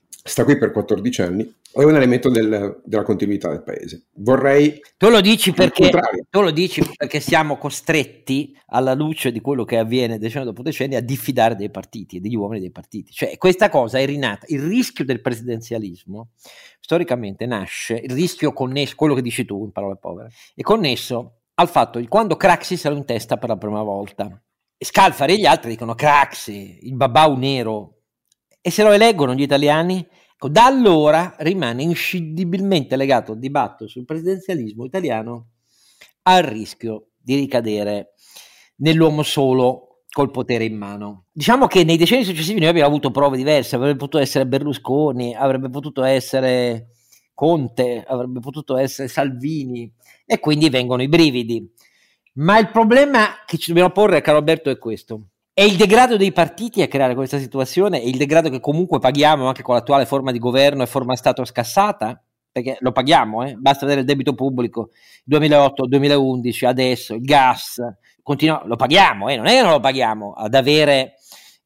sta qui per 14 anni, è un elemento del, della continuità del paese. Vorrei... Tu lo, dici perché, tu lo dici perché siamo costretti, alla luce di quello che avviene decennio dopo decennio, a diffidare dei partiti e degli uomini dei partiti. Cioè questa cosa è rinata. Il rischio del presidenzialismo, storicamente, nasce, il rischio connesso, quello che dici tu in parole povere, è connesso al fatto di quando Craxi sarà in testa per la prima volta Scalfari e gli altri dicono Craxi, il babau nero, e se lo eleggono gli italiani, da allora rimane inscindibilmente legato il dibattito sul presidenzialismo italiano al rischio di ricadere nell'uomo solo col potere in mano. Diciamo che nei decenni successivi noi abbiamo avuto prove diverse, avrebbe potuto essere Berlusconi, avrebbe potuto essere Conte, avrebbe potuto essere Salvini e quindi vengono i brividi. Ma il problema che ci dobbiamo porre, caro Alberto, è questo. È il degrado dei partiti a creare questa situazione? È il degrado che comunque paghiamo anche con l'attuale forma di governo e forma Stato scassata? Perché lo paghiamo, eh? basta vedere il debito pubblico 2008, 2011, adesso il gas, continua, lo paghiamo, eh? non è che non lo paghiamo ad avere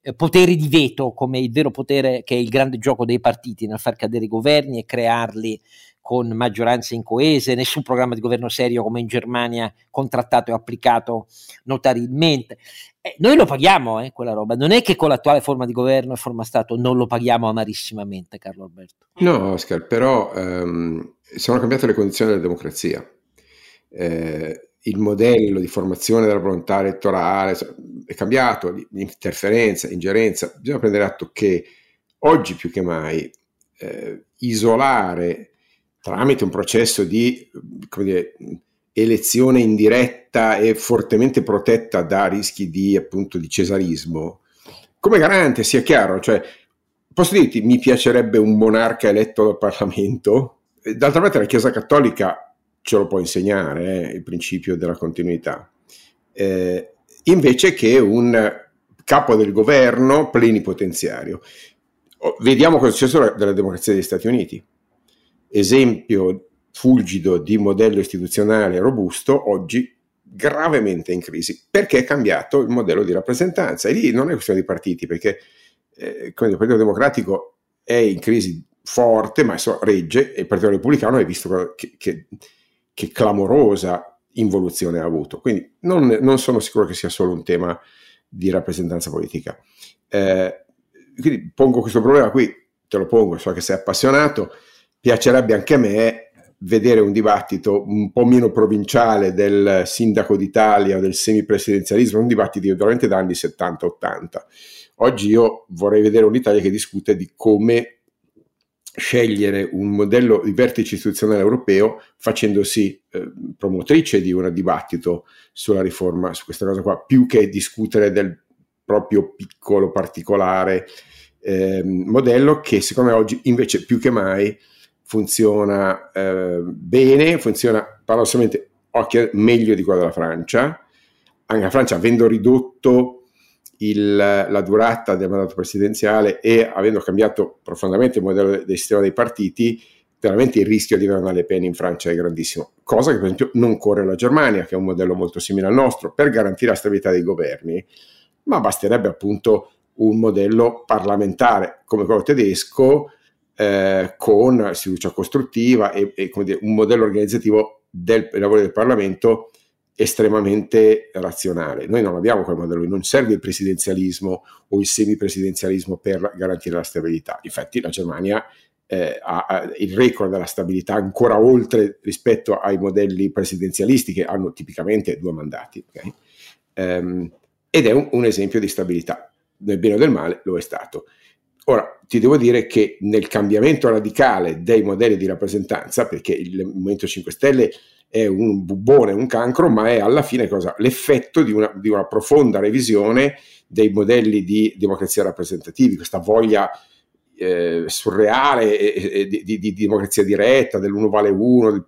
eh, poteri di veto come il vero potere che è il grande gioco dei partiti nel far cadere i governi e crearli con maggioranze incoese, nessun programma di governo serio come in Germania contrattato e applicato notarilmente. Eh, noi lo paghiamo eh, quella roba, non è che con l'attuale forma di governo e forma Stato non lo paghiamo amarissimamente, Carlo Alberto. No, Oscar, però ehm, sono cambiate le condizioni della democrazia. Eh, il modello di formazione della volontà elettorale è cambiato, interferenza, ingerenza. Bisogna prendere atto che oggi più che mai eh, isolare tramite un processo di dire, elezione indiretta e fortemente protetta da rischi di, appunto, di cesarismo, come garante, sia chiaro, cioè, posso dirti, mi piacerebbe un monarca eletto dal Parlamento? D'altra parte la Chiesa Cattolica ce lo può insegnare, eh, il principio della continuità, eh, invece che un capo del governo plenipotenziario. Vediamo cosa è successo della democrazia degli Stati Uniti esempio fulgido di modello istituzionale robusto, oggi gravemente in crisi perché è cambiato il modello di rappresentanza. E lì non è questione di partiti, perché eh, il Partito Democratico è in crisi forte, ma so, regge, e il Partito Repubblicano hai visto che, che, che clamorosa involuzione ha avuto. Quindi non, non, sono sicuro che sia solo un tema di rappresentanza politica. Eh, quindi pongo questo problema qui, te lo pongo, so che sei appassionato piacerebbe anche a me vedere un dibattito un po' meno provinciale del sindaco d'Italia o del semipresidenzialismo, un dibattito veramente da anni 70-80. Oggi io vorrei vedere un'Italia che discute di come scegliere un modello di vertice istituzionale europeo facendosi eh, promotrice di un dibattito sulla riforma, su questa cosa qua, più che discutere del proprio piccolo particolare eh, modello che secondo me oggi invece più che mai funziona eh, bene, funziona paradossalmente meglio di quella della Francia. Anche la Francia, avendo ridotto il, la durata del mandato presidenziale e avendo cambiato profondamente il modello del sistema dei partiti, veramente il rischio di avere una Le Pen in Francia è grandissimo, cosa che per esempio non corre la Germania, che è un modello molto simile al nostro, per garantire la stabilità dei governi, ma basterebbe appunto un modello parlamentare come quello tedesco, eh, con fiducia costruttiva e, e dire, un modello organizzativo del lavoro del Parlamento estremamente razionale. Noi non abbiamo quel modello, non serve il presidenzialismo o il semipresidenzialismo per garantire la stabilità. Infatti la Germania eh, ha, ha, il record della stabilità ancora oltre rispetto ai modelli presidenzialisti che hanno tipicamente due mandati. Okay? Um, ed è un, un esempio di stabilità. Nel bene o nel male lo è stato. Ora, ti devo dire che nel cambiamento radicale dei modelli di rappresentanza, perché il Movimento 5 Stelle è un bubbone, un cancro, ma è alla fine cosa? l'effetto di una, di una profonda revisione dei modelli di democrazia rappresentativi, questa voglia eh, surreale eh, di, di, di, democrazia diretta, dell'uno vale uno,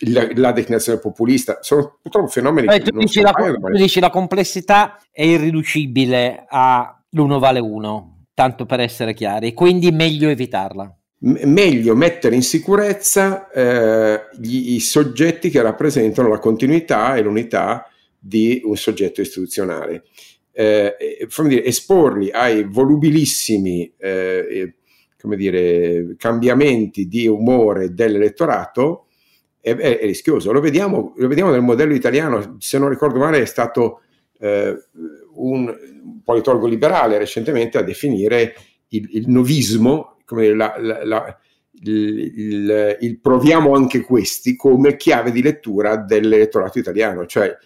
la, la, declinazione populista, sono purtroppo fenomeni eh, che tu, dici la, tu dici la complessità è irriducibile all'uno vale uno tanto per essere chiari, quindi meglio evitarla. M- meglio mettere in sicurezza eh, gli, i soggetti che rappresentano la continuità e l'unità di un soggetto istituzionale. Eh, dire, esporli ai volubilissimi eh, dire, cambiamenti di umore dell'elettorato è, è, è rischioso. Lo vediamo, lo vediamo, nel modello italiano, se non ricordo male è stato eh, politologo liberale recentemente a definire il, il novismo, come la, la, la, il, il, il, proviamo anche questi come chiave di lettura dell'elettorato italiano, cioè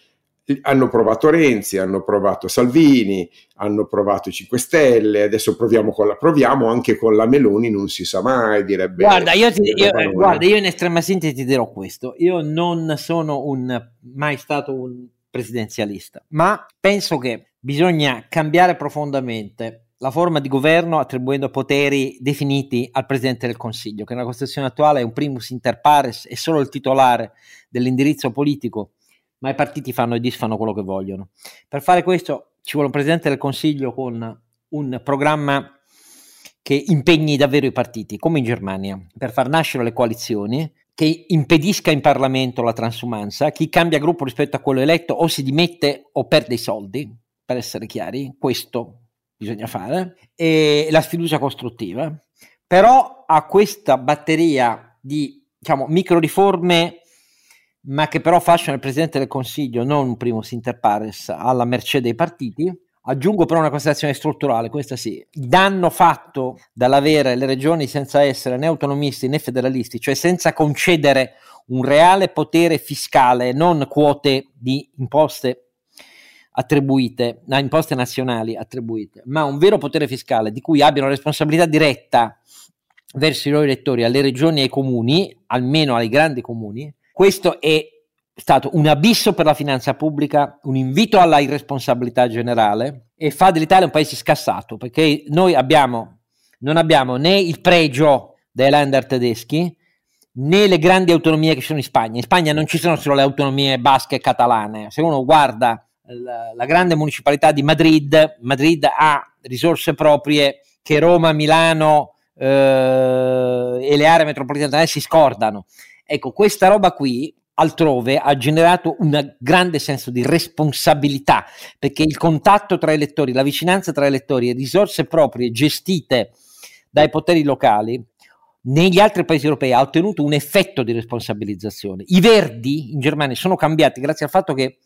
hanno provato Renzi, hanno provato Salvini, hanno provato i 5 Stelle, adesso proviamo, con la, proviamo anche con la Meloni, non si sa mai, direbbe. Guarda, io, ti, io, guarda, io in estrema sintesi ti dirò questo, io non sono un, mai stato un presidenzialista, ma penso che bisogna cambiare profondamente la forma di governo attribuendo poteri definiti al Presidente del Consiglio, che nella Costituzione attuale è un primus inter pares, è solo il titolare dell'indirizzo politico ma i partiti fanno e disfanno quello che vogliono. Per fare questo ci vuole un Presidente del Consiglio con un programma che impegni davvero i partiti, come in Germania, per far nascere le coalizioni, che impedisca in Parlamento la transumanza, chi cambia gruppo rispetto a quello eletto o si dimette o perde i soldi, per essere chiari, questo bisogna fare, e la sfiducia costruttiva. Però a questa batteria di diciamo, micro riforme ma che però fasciano il Presidente del Consiglio, non un primo inter pares, alla mercé dei partiti. Aggiungo però una considerazione strutturale, questa sì, il danno fatto dall'avere le regioni senza essere né autonomisti né federalisti, cioè senza concedere un reale potere fiscale, non quote di imposte attribuite, no, imposte nazionali attribuite, ma un vero potere fiscale di cui abbiano responsabilità diretta verso i loro elettori, alle regioni e ai comuni, almeno ai grandi comuni, questo è stato un abisso per la finanza pubblica, un invito alla irresponsabilità generale e fa dell'Italia un paese scassato perché noi abbiamo, non abbiamo né il pregio dei lander tedeschi né le grandi autonomie che ci sono in Spagna. In Spagna non ci sono solo le autonomie basche e catalane. Se uno guarda la, la grande municipalità di Madrid, Madrid ha risorse proprie che Roma, Milano eh, e le aree metropolitane si scordano. Ecco, questa roba qui altrove ha generato un grande senso di responsabilità, perché il contatto tra elettori, la vicinanza tra elettori e risorse proprie gestite dai poteri locali negli altri paesi europei ha ottenuto un effetto di responsabilizzazione. I verdi in Germania sono cambiati grazie al fatto che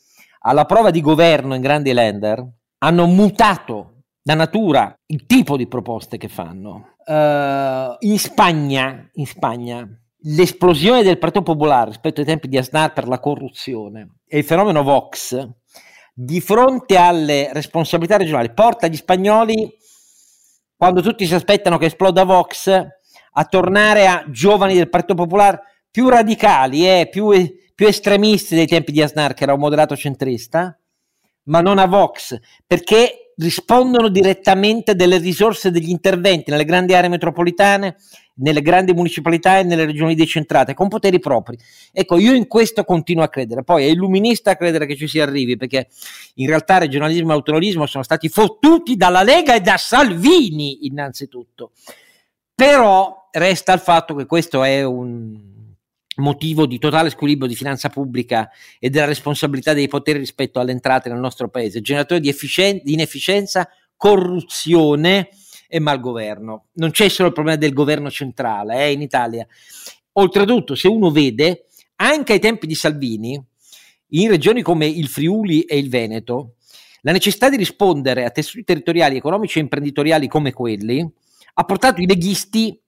alla prova di governo in grandi lender hanno mutato da natura il tipo di proposte che fanno. Uh, in Spagna, in Spagna l'esplosione del Partito Popolare rispetto ai tempi di Aznar per la corruzione e il fenomeno Vox di fronte alle responsabilità regionali porta gli spagnoli quando tutti si aspettano che esploda Vox a tornare a giovani del Partito Popolare più radicali e eh, più, più estremisti dei tempi di Aznar che era un moderato centrista ma non a Vox perché rispondono direttamente delle risorse degli interventi nelle grandi aree metropolitane, nelle grandi municipalità e nelle regioni decentrate, con poteri propri. Ecco, io in questo continuo a credere. Poi è illuminista credere che ci si arrivi, perché in realtà regionalismo e autonomismo sono stati fottuti dalla Lega e da Salvini, innanzitutto. Però resta il fatto che questo è un motivo di totale squilibrio di finanza pubblica e della responsabilità dei poteri rispetto alle entrate nel nostro paese, generatore di, efficien- di inefficienza, corruzione e malgoverno. Non c'è solo il problema del governo centrale eh, in Italia. Oltretutto, se uno vede, anche ai tempi di Salvini, in regioni come il Friuli e il Veneto, la necessità di rispondere a tessuti territoriali, economici e imprenditoriali come quelli ha portato i leghisti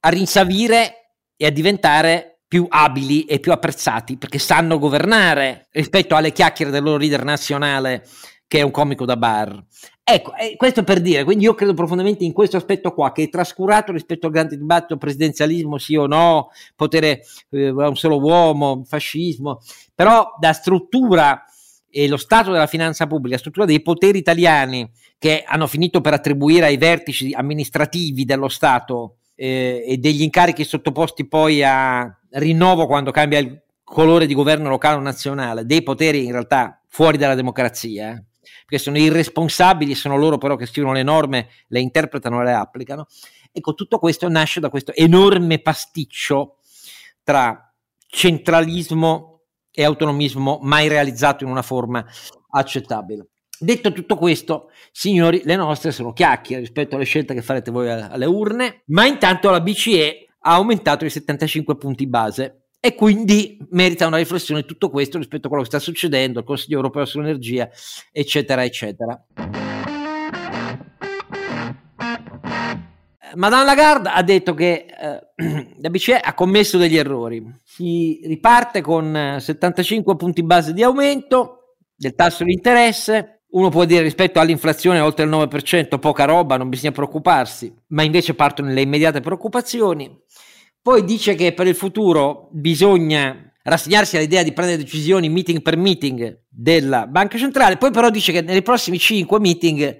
a rinsavire e a diventare più abili e più apprezzati perché sanno governare rispetto alle chiacchiere del loro leader nazionale che è un comico da bar. Ecco, eh, questo per dire, quindi io credo profondamente in questo aspetto qua, che è trascurato rispetto al grande dibattito presidenzialismo sì o no, potere eh, un solo uomo, fascismo, però da struttura e lo stato della finanza pubblica, la struttura dei poteri italiani che hanno finito per attribuire ai vertici amministrativi dello Stato eh, e degli incarichi sottoposti poi a rinnovo quando cambia il colore di governo locale o nazionale, dei poteri in realtà fuori dalla democrazia, eh? perché sono irresponsabili, sono loro però che scrivono le norme, le interpretano e le applicano. Ecco, tutto questo nasce da questo enorme pasticcio tra centralismo e autonomismo mai realizzato in una forma accettabile. Detto tutto questo, signori, le nostre sono chiacchiere rispetto alle scelte che farete voi alle urne, ma intanto la BCE ha aumentato i 75 punti base e quindi merita una riflessione tutto questo rispetto a quello che sta succedendo, al Consiglio europeo sull'energia, eccetera, eccetera. Madame Lagarde ha detto che eh, [CLEARS THROAT] la BCE ha commesso degli errori. Si riparte con 75 punti base di aumento del tasso di interesse, uno può dire rispetto all'inflazione oltre il 9%, poca roba, non bisogna preoccuparsi, ma invece partono le immediate preoccupazioni. Poi dice che per il futuro bisogna rassegnarsi all'idea di prendere decisioni meeting per meeting della banca centrale, poi però dice che nei prossimi 5 meeting,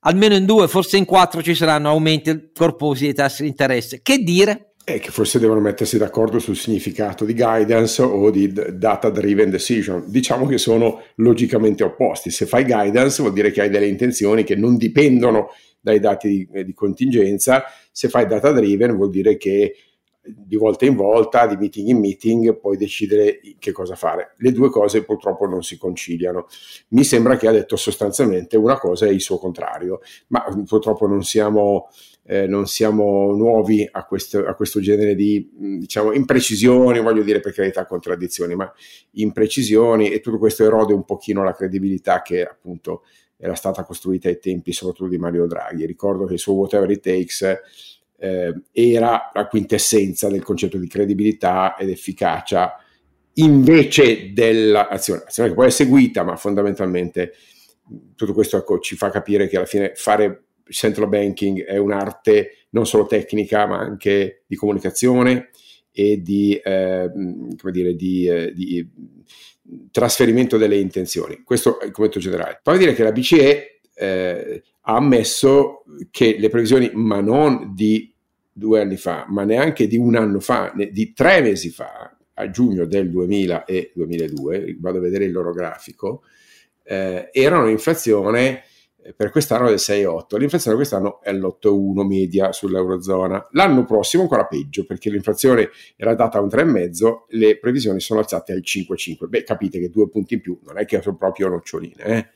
almeno in due, forse in quattro, ci saranno aumenti corposi dei tassi di interesse. Che dire? È che forse devono mettersi d'accordo sul significato di guidance o di data driven decision. Diciamo che sono logicamente opposti. Se fai guidance vuol dire che hai delle intenzioni che non dipendono dai dati di, di contingenza, se fai data driven vuol dire che di volta in volta, di meeting in meeting, puoi decidere che cosa fare. Le due cose purtroppo non si conciliano. Mi sembra che ha detto sostanzialmente una cosa e il suo contrario, ma purtroppo non siamo eh, non siamo nuovi a questo, a questo genere di diciamo, imprecisioni, voglio dire per carità contraddizioni, ma imprecisioni e tutto questo erode un pochino la credibilità che appunto era stata costruita ai tempi soprattutto di Mario Draghi. Ricordo che il suo Whatever It Takes eh, era la quintessenza del concetto di credibilità ed efficacia invece dell'azione, azione che poi è seguita, ma fondamentalmente tutto questo ecco, ci fa capire che alla fine fare central banking è un'arte non solo tecnica ma anche di comunicazione e di, eh, dire, di, eh, di, trasferimento delle intenzioni. Questo è il commento generale. Poi dire che la BCE eh, ha ammesso che le previsioni, ma non di due anni fa, ma neanche di un anno fa, di tre mesi fa, a giugno del 2000 e 2002, vado a vedere il loro grafico, eh, erano inflazione per quest'anno del 6,8, l'inflazione quest'anno è l'8,1 media sull'Eurozona. L'anno prossimo ancora peggio perché l'inflazione era data a un 3,5, le previsioni sono alzate al 5,5. Beh, capite che due punti in più non è che sono proprio noccioline. Eh?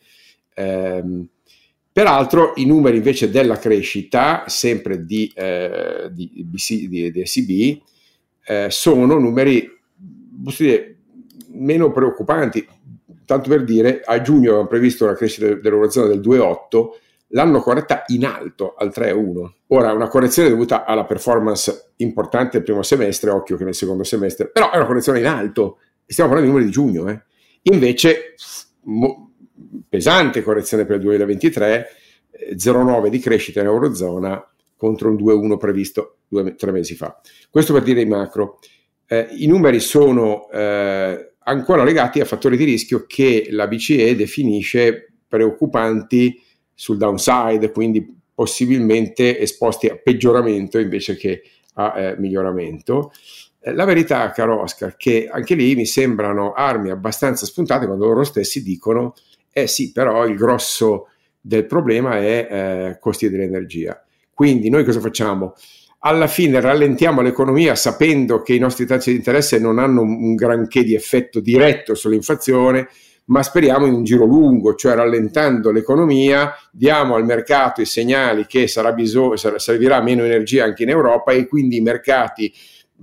Ehm, peraltro i numeri invece della crescita, sempre di, eh, di, BC, di, di SCB, eh, sono numeri dire, meno preoccupanti tanto per dire, a giugno avevamo previsto una crescita dell'eurozona del 2,8, l'hanno corretta in alto al 3,1. Ora, una correzione dovuta alla performance importante del primo semestre, occhio che nel secondo semestre, però è una correzione in alto, stiamo parlando di numeri di giugno. Eh. Invece, mo, pesante correzione per il 2023, 0,9 di crescita in eurozona contro un 2,1 previsto due, tre mesi fa. Questo per dire i macro. Eh, I numeri sono... Eh, ancora legati a fattori di rischio che la BCE definisce preoccupanti sul downside, quindi possibilmente esposti a peggioramento invece che a eh, miglioramento. Eh, la verità, caro Oscar, che anche lì mi sembrano armi abbastanza spuntate quando loro stessi dicono, eh sì, però il grosso del problema è eh, costi dell'energia. Quindi noi cosa facciamo? Alla fine rallentiamo l'economia sapendo che i nostri tassi di interesse non hanno un granché di effetto diretto sull'inflazione, ma speriamo in un giro lungo, cioè rallentando l'economia, diamo al mercato i segnali che bisog- servirà meno energia anche in Europa e quindi i mercati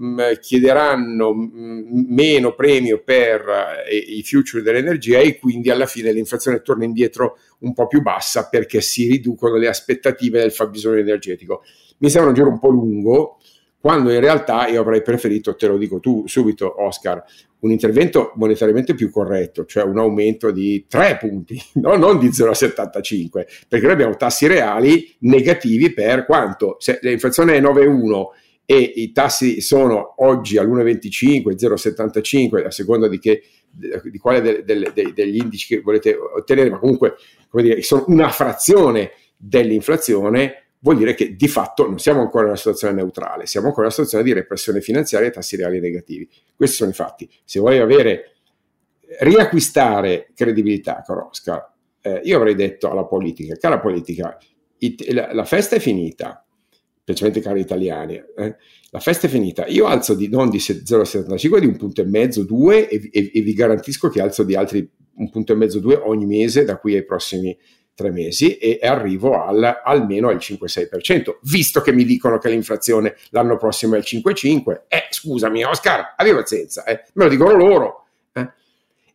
mm, chiederanno mm, meno premio per eh, i future dell'energia e quindi alla fine l'inflazione torna indietro un po' più bassa perché si riducono le aspettative del fabbisogno energetico mi sembra un giro un po' lungo, quando in realtà io avrei preferito, te lo dico tu subito Oscar, un intervento monetariamente più corretto, cioè un aumento di 3 punti, [LAUGHS] no? non di 0,75, perché noi abbiamo tassi reali negativi per quanto? Se l'inflazione è 9,1 e i tassi sono oggi all'1,25, 0,75, a seconda di, che, di quale de, de, de, degli indici che volete ottenere, ma comunque dire, sono una frazione dell'inflazione, vuol dire che di fatto non siamo ancora in una situazione neutrale, siamo ancora in una situazione di repressione finanziaria e tassi reali negativi. Questi sono i fatti. Se vuoi avere, riacquistare credibilità, Korosca, eh, io avrei detto alla politica, cara politica, it, la, la, festa è finita, specialmente cari italiani, eh, la festa è finita, io alzo di, non di 0,75, di un punto e mezzo, due, e, e, e vi garantisco che alzo di altri un punto e mezzo, due ogni mese da qui ai prossimi tre mesi e arrivo al, almeno al 5-6%, visto che mi dicono che l'inflazione l'anno prossimo è il 5-5, eh, scusami Oscar, abbi pazienza, eh, me lo dicono loro. Eh.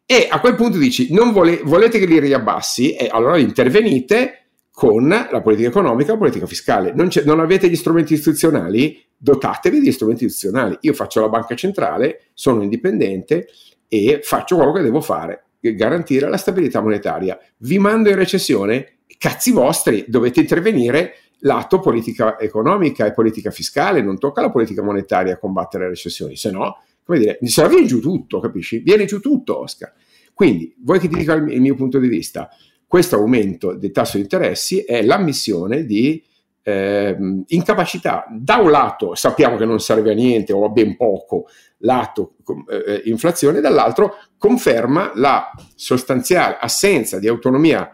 E a quel punto dici, non vole, volete che li riabbassi? E allora intervenite con la politica economica la politica fiscale. Non, non, avete gli strumenti istituzionali? Dotatevi di strumenti istituzionali. Io faccio la banca centrale, sono indipendente e faccio quello che devo fare garantire la stabilità monetaria. Vi mando in recessione, cazzi vostri, dovete intervenire lato politica economica e politica fiscale, non tocca alla politica monetaria combattere le recessioni, se no, come dire, se no viene giù tutto, capisci? Viene giù tutto, Oscar. Quindi, vuoi che ti dica il mio punto di vista? Questo aumento del tasso di interessi è l'ammissione di eh, incapacità, da un lato sappiamo che non serve a niente o a ben poco lato eh, inflazione, dall'altro conferma la sostanziale assenza di autonomia,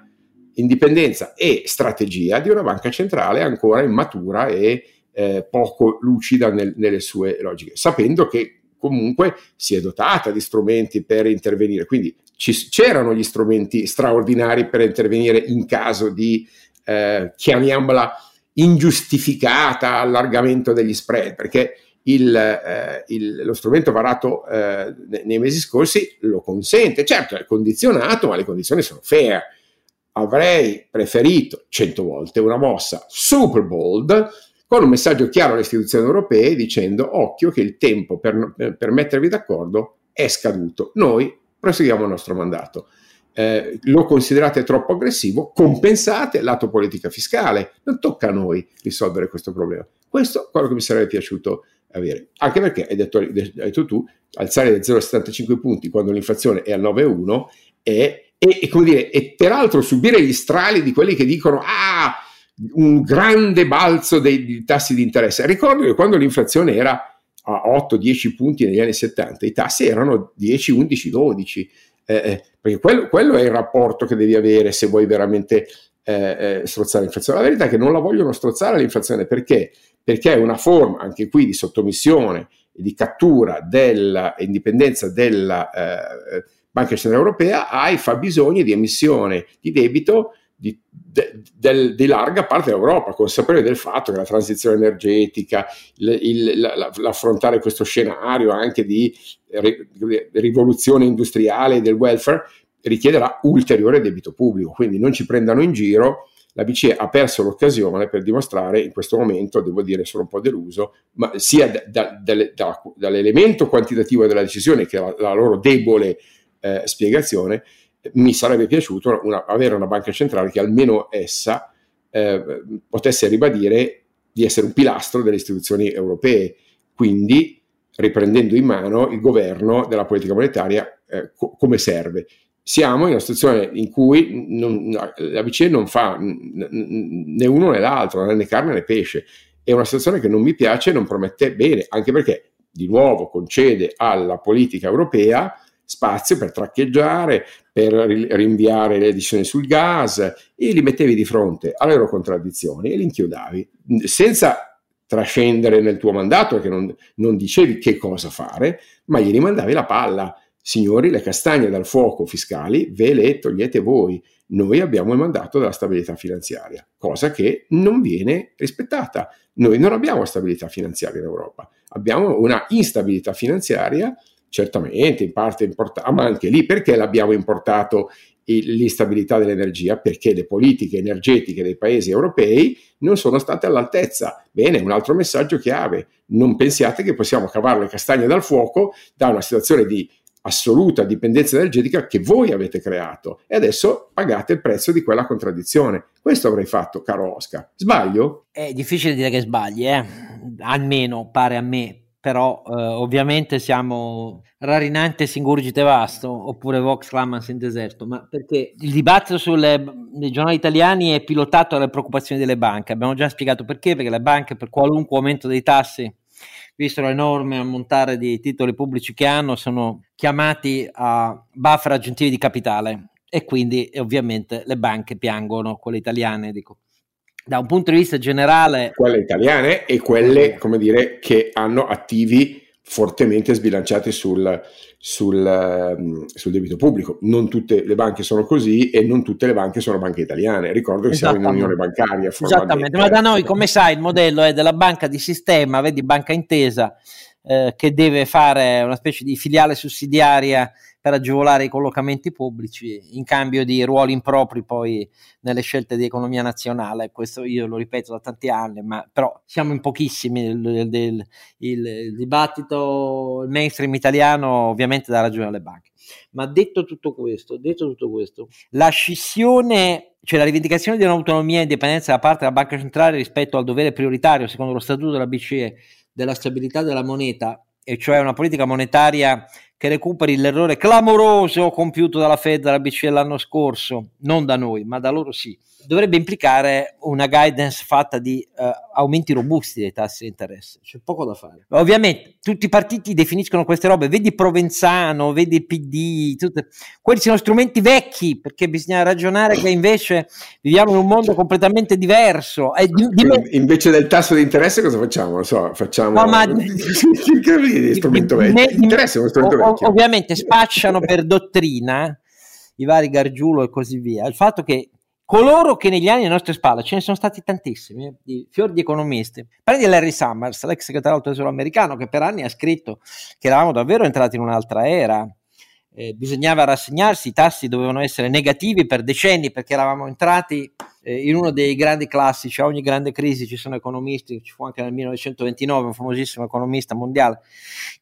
indipendenza e strategia di una banca centrale ancora immatura e eh, poco lucida nel, nelle sue logiche, sapendo che comunque si è dotata di strumenti per intervenire, quindi ci, c'erano gli strumenti straordinari per intervenire in caso di, eh, chiamiamola, ingiustificata allargamento degli spread, perché il, eh, il, lo strumento varato eh, nei mesi scorsi lo consente, certo è condizionato, ma le condizioni sono fair. Avrei preferito cento volte una mossa super bold con un messaggio chiaro alle istituzioni europee dicendo occhio che il tempo per, per mettervi d'accordo è scaduto. Noi proseguiamo il nostro mandato eh, lo considerate troppo aggressivo, compensate lato politica fiscale. Non tocca a noi risolvere questo problema. Questo è quello che mi sarebbe piaciuto avere. Anche perché, hai detto, hai detto tu, alzare da 0,75 punti quando l'inflazione è al 9,1 è, e, e, come dire, e peraltro subire gli strali di quelli che dicono ah, un grande balzo dei, dei tassi di interesse. Ricordo che quando l'inflazione era a 8-10 punti negli anni 70, i tassi erano 10, 11, 12 eh, eh, perché quello, quello, è il rapporto che devi avere se vuoi veramente eh, eh, strozzare l'inflazione. La verità è che non la vogliono strozzare l'inflazione perché? Perché è una forma anche qui di sottomissione e di cattura dell'indipendenza della eh, Banca Centrale Europea ai fabbisogni di emissione di debito di, de, de, di, larga parte dell'Europa, consapevole del fatto che la transizione energetica, il, il, la, l'affrontare questo scenario anche di rivoluzione industriale del welfare richiederà ulteriore debito pubblico. Quindi non ci prendano in giro. La BCE ha perso l'occasione per dimostrare in questo momento, devo dire, sono un po' deluso, ma sia da, da, da, dall'elemento quantitativo della decisione che la, la loro debole eh, spiegazione, mi sarebbe piaciuto una, avere una banca centrale che almeno essa eh, potesse ribadire di essere un pilastro delle istituzioni europee, quindi riprendendo in mano il governo della politica monetaria eh, co- come serve. Siamo in una situazione in cui non, la BCE non fa né uno né l'altro, né carne né pesce. È una situazione che non mi piace e non promette bene, anche perché di nuovo concede alla politica europea spazio per traccheggiare, per rinviare le edizioni sul gas e li mettevi di fronte alle loro contraddizioni e li inchiodavi senza trascendere nel tuo mandato perché non, non dicevi che cosa fare, ma gli rimandavi la palla. Signori, le castagne dal fuoco fiscali ve le togliete voi. Noi abbiamo il mandato della stabilità finanziaria, cosa che non viene rispettata. Noi non abbiamo stabilità finanziaria in Europa, abbiamo una instabilità finanziaria certamente in parte importante, ma anche lì perché l'abbiamo importato l'instabilità dell'energia? Perché le politiche energetiche dei paesi europei non sono state all'altezza. Bene, un altro messaggio chiave, non pensiate che possiamo cavare le castagne dal fuoco da una situazione di assoluta dipendenza energetica che voi avete creato e adesso pagate il prezzo di quella contraddizione. Questo avrei fatto, caro Oscar. Sbaglio? È difficile dire che sbagli, eh? almeno pare a me, però eh, ovviamente siamo Rarinante Singurgite Vasto oppure Vox Clamas in deserto, ma perché il dibattito nei giornali italiani è pilotato dalle preoccupazioni delle banche. Abbiamo già spiegato perché, perché le banche per qualunque aumento dei tassi, visto l'enorme ammontare di titoli pubblici che hanno, sono chiamati a buffer aggiuntivi di capitale. E quindi ovviamente le banche piangono, quelle italiane dico. Da un punto di vista generale... Quelle italiane e quelle, come dire, che hanno attivi fortemente sbilanciati sul, sul, ehm, sul, debito pubblico. Non tutte le banche sono così e non tutte le banche sono banche italiane. Ricordo che siamo in unione bancaria. Esattamente, ma da noi, come sai, il modello è della banca di sistema, vedi banca intesa, eh, che deve fare una specie di filiale sussidiaria per agevolare i collocamenti pubblici in cambio di ruoli impropri poi nelle scelte di economia nazionale. Questo io lo ripeto da tanti anni, ma però siamo in pochissimi. Il, il, il, il dibattito, il mainstream italiano ovviamente dà ragione alle banche. Ma detto tutto questo, detto tutto questo, la scissione, cioè la rivendicazione di un'autonomia e indipendenza da parte della banca centrale rispetto al dovere prioritario, secondo lo statuto della BCE, della stabilità della moneta, e cioè una politica monetaria che recuperi l'errore clamoroso compiuto dalla Fed dalla BCE l'anno scorso, non da noi, ma da loro sì dovrebbe implicare una guidance fatta di uh, aumenti robusti dei tassi di interesse. C'è poco da fare. Ovviamente tutti i partiti definiscono queste robe, vedi Provenzano, vedi PD, tutte, quelli sono strumenti vecchi perché bisogna ragionare che invece viviamo in un mondo completamente diverso. Eh, di, di invece del tasso di interesse cosa facciamo? So, facciamo... No, ma... [LAUGHS] strumento vecchio. L'interesse è uno strumento vecchio. Ovviamente spacciano per dottrina i vari Gargiulo e così via. Il fatto che coloro che negli anni alle nostre spalle, ce ne sono stati tantissimi, eh, di, fior di economisti. Prendi Larry Summers, l'ex segretario del tesoro americano, che per anni ha scritto che eravamo davvero entrati in un'altra era, eh, bisognava rassegnarsi, i tassi dovevano essere negativi per decenni perché eravamo entrati in uno dei grandi classici, a ogni grande crisi ci sono economisti, ci fu anche nel 1929 un famosissimo economista mondiale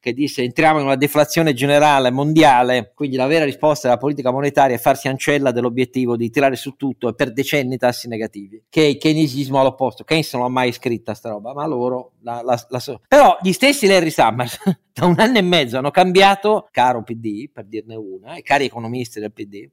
che disse entriamo in una deflazione generale mondiale, quindi la vera risposta della politica monetaria è farsi ancella dell'obiettivo di tirare su tutto e per decenni tassi negativi, che il keynesismo all'opposto, Keynes non l'ha mai scritta sta roba, ma loro la, la, la so. Però gli stessi Larry Summers [LAUGHS] da un anno e mezzo hanno cambiato, caro PD, per dirne una, e cari economisti del PD,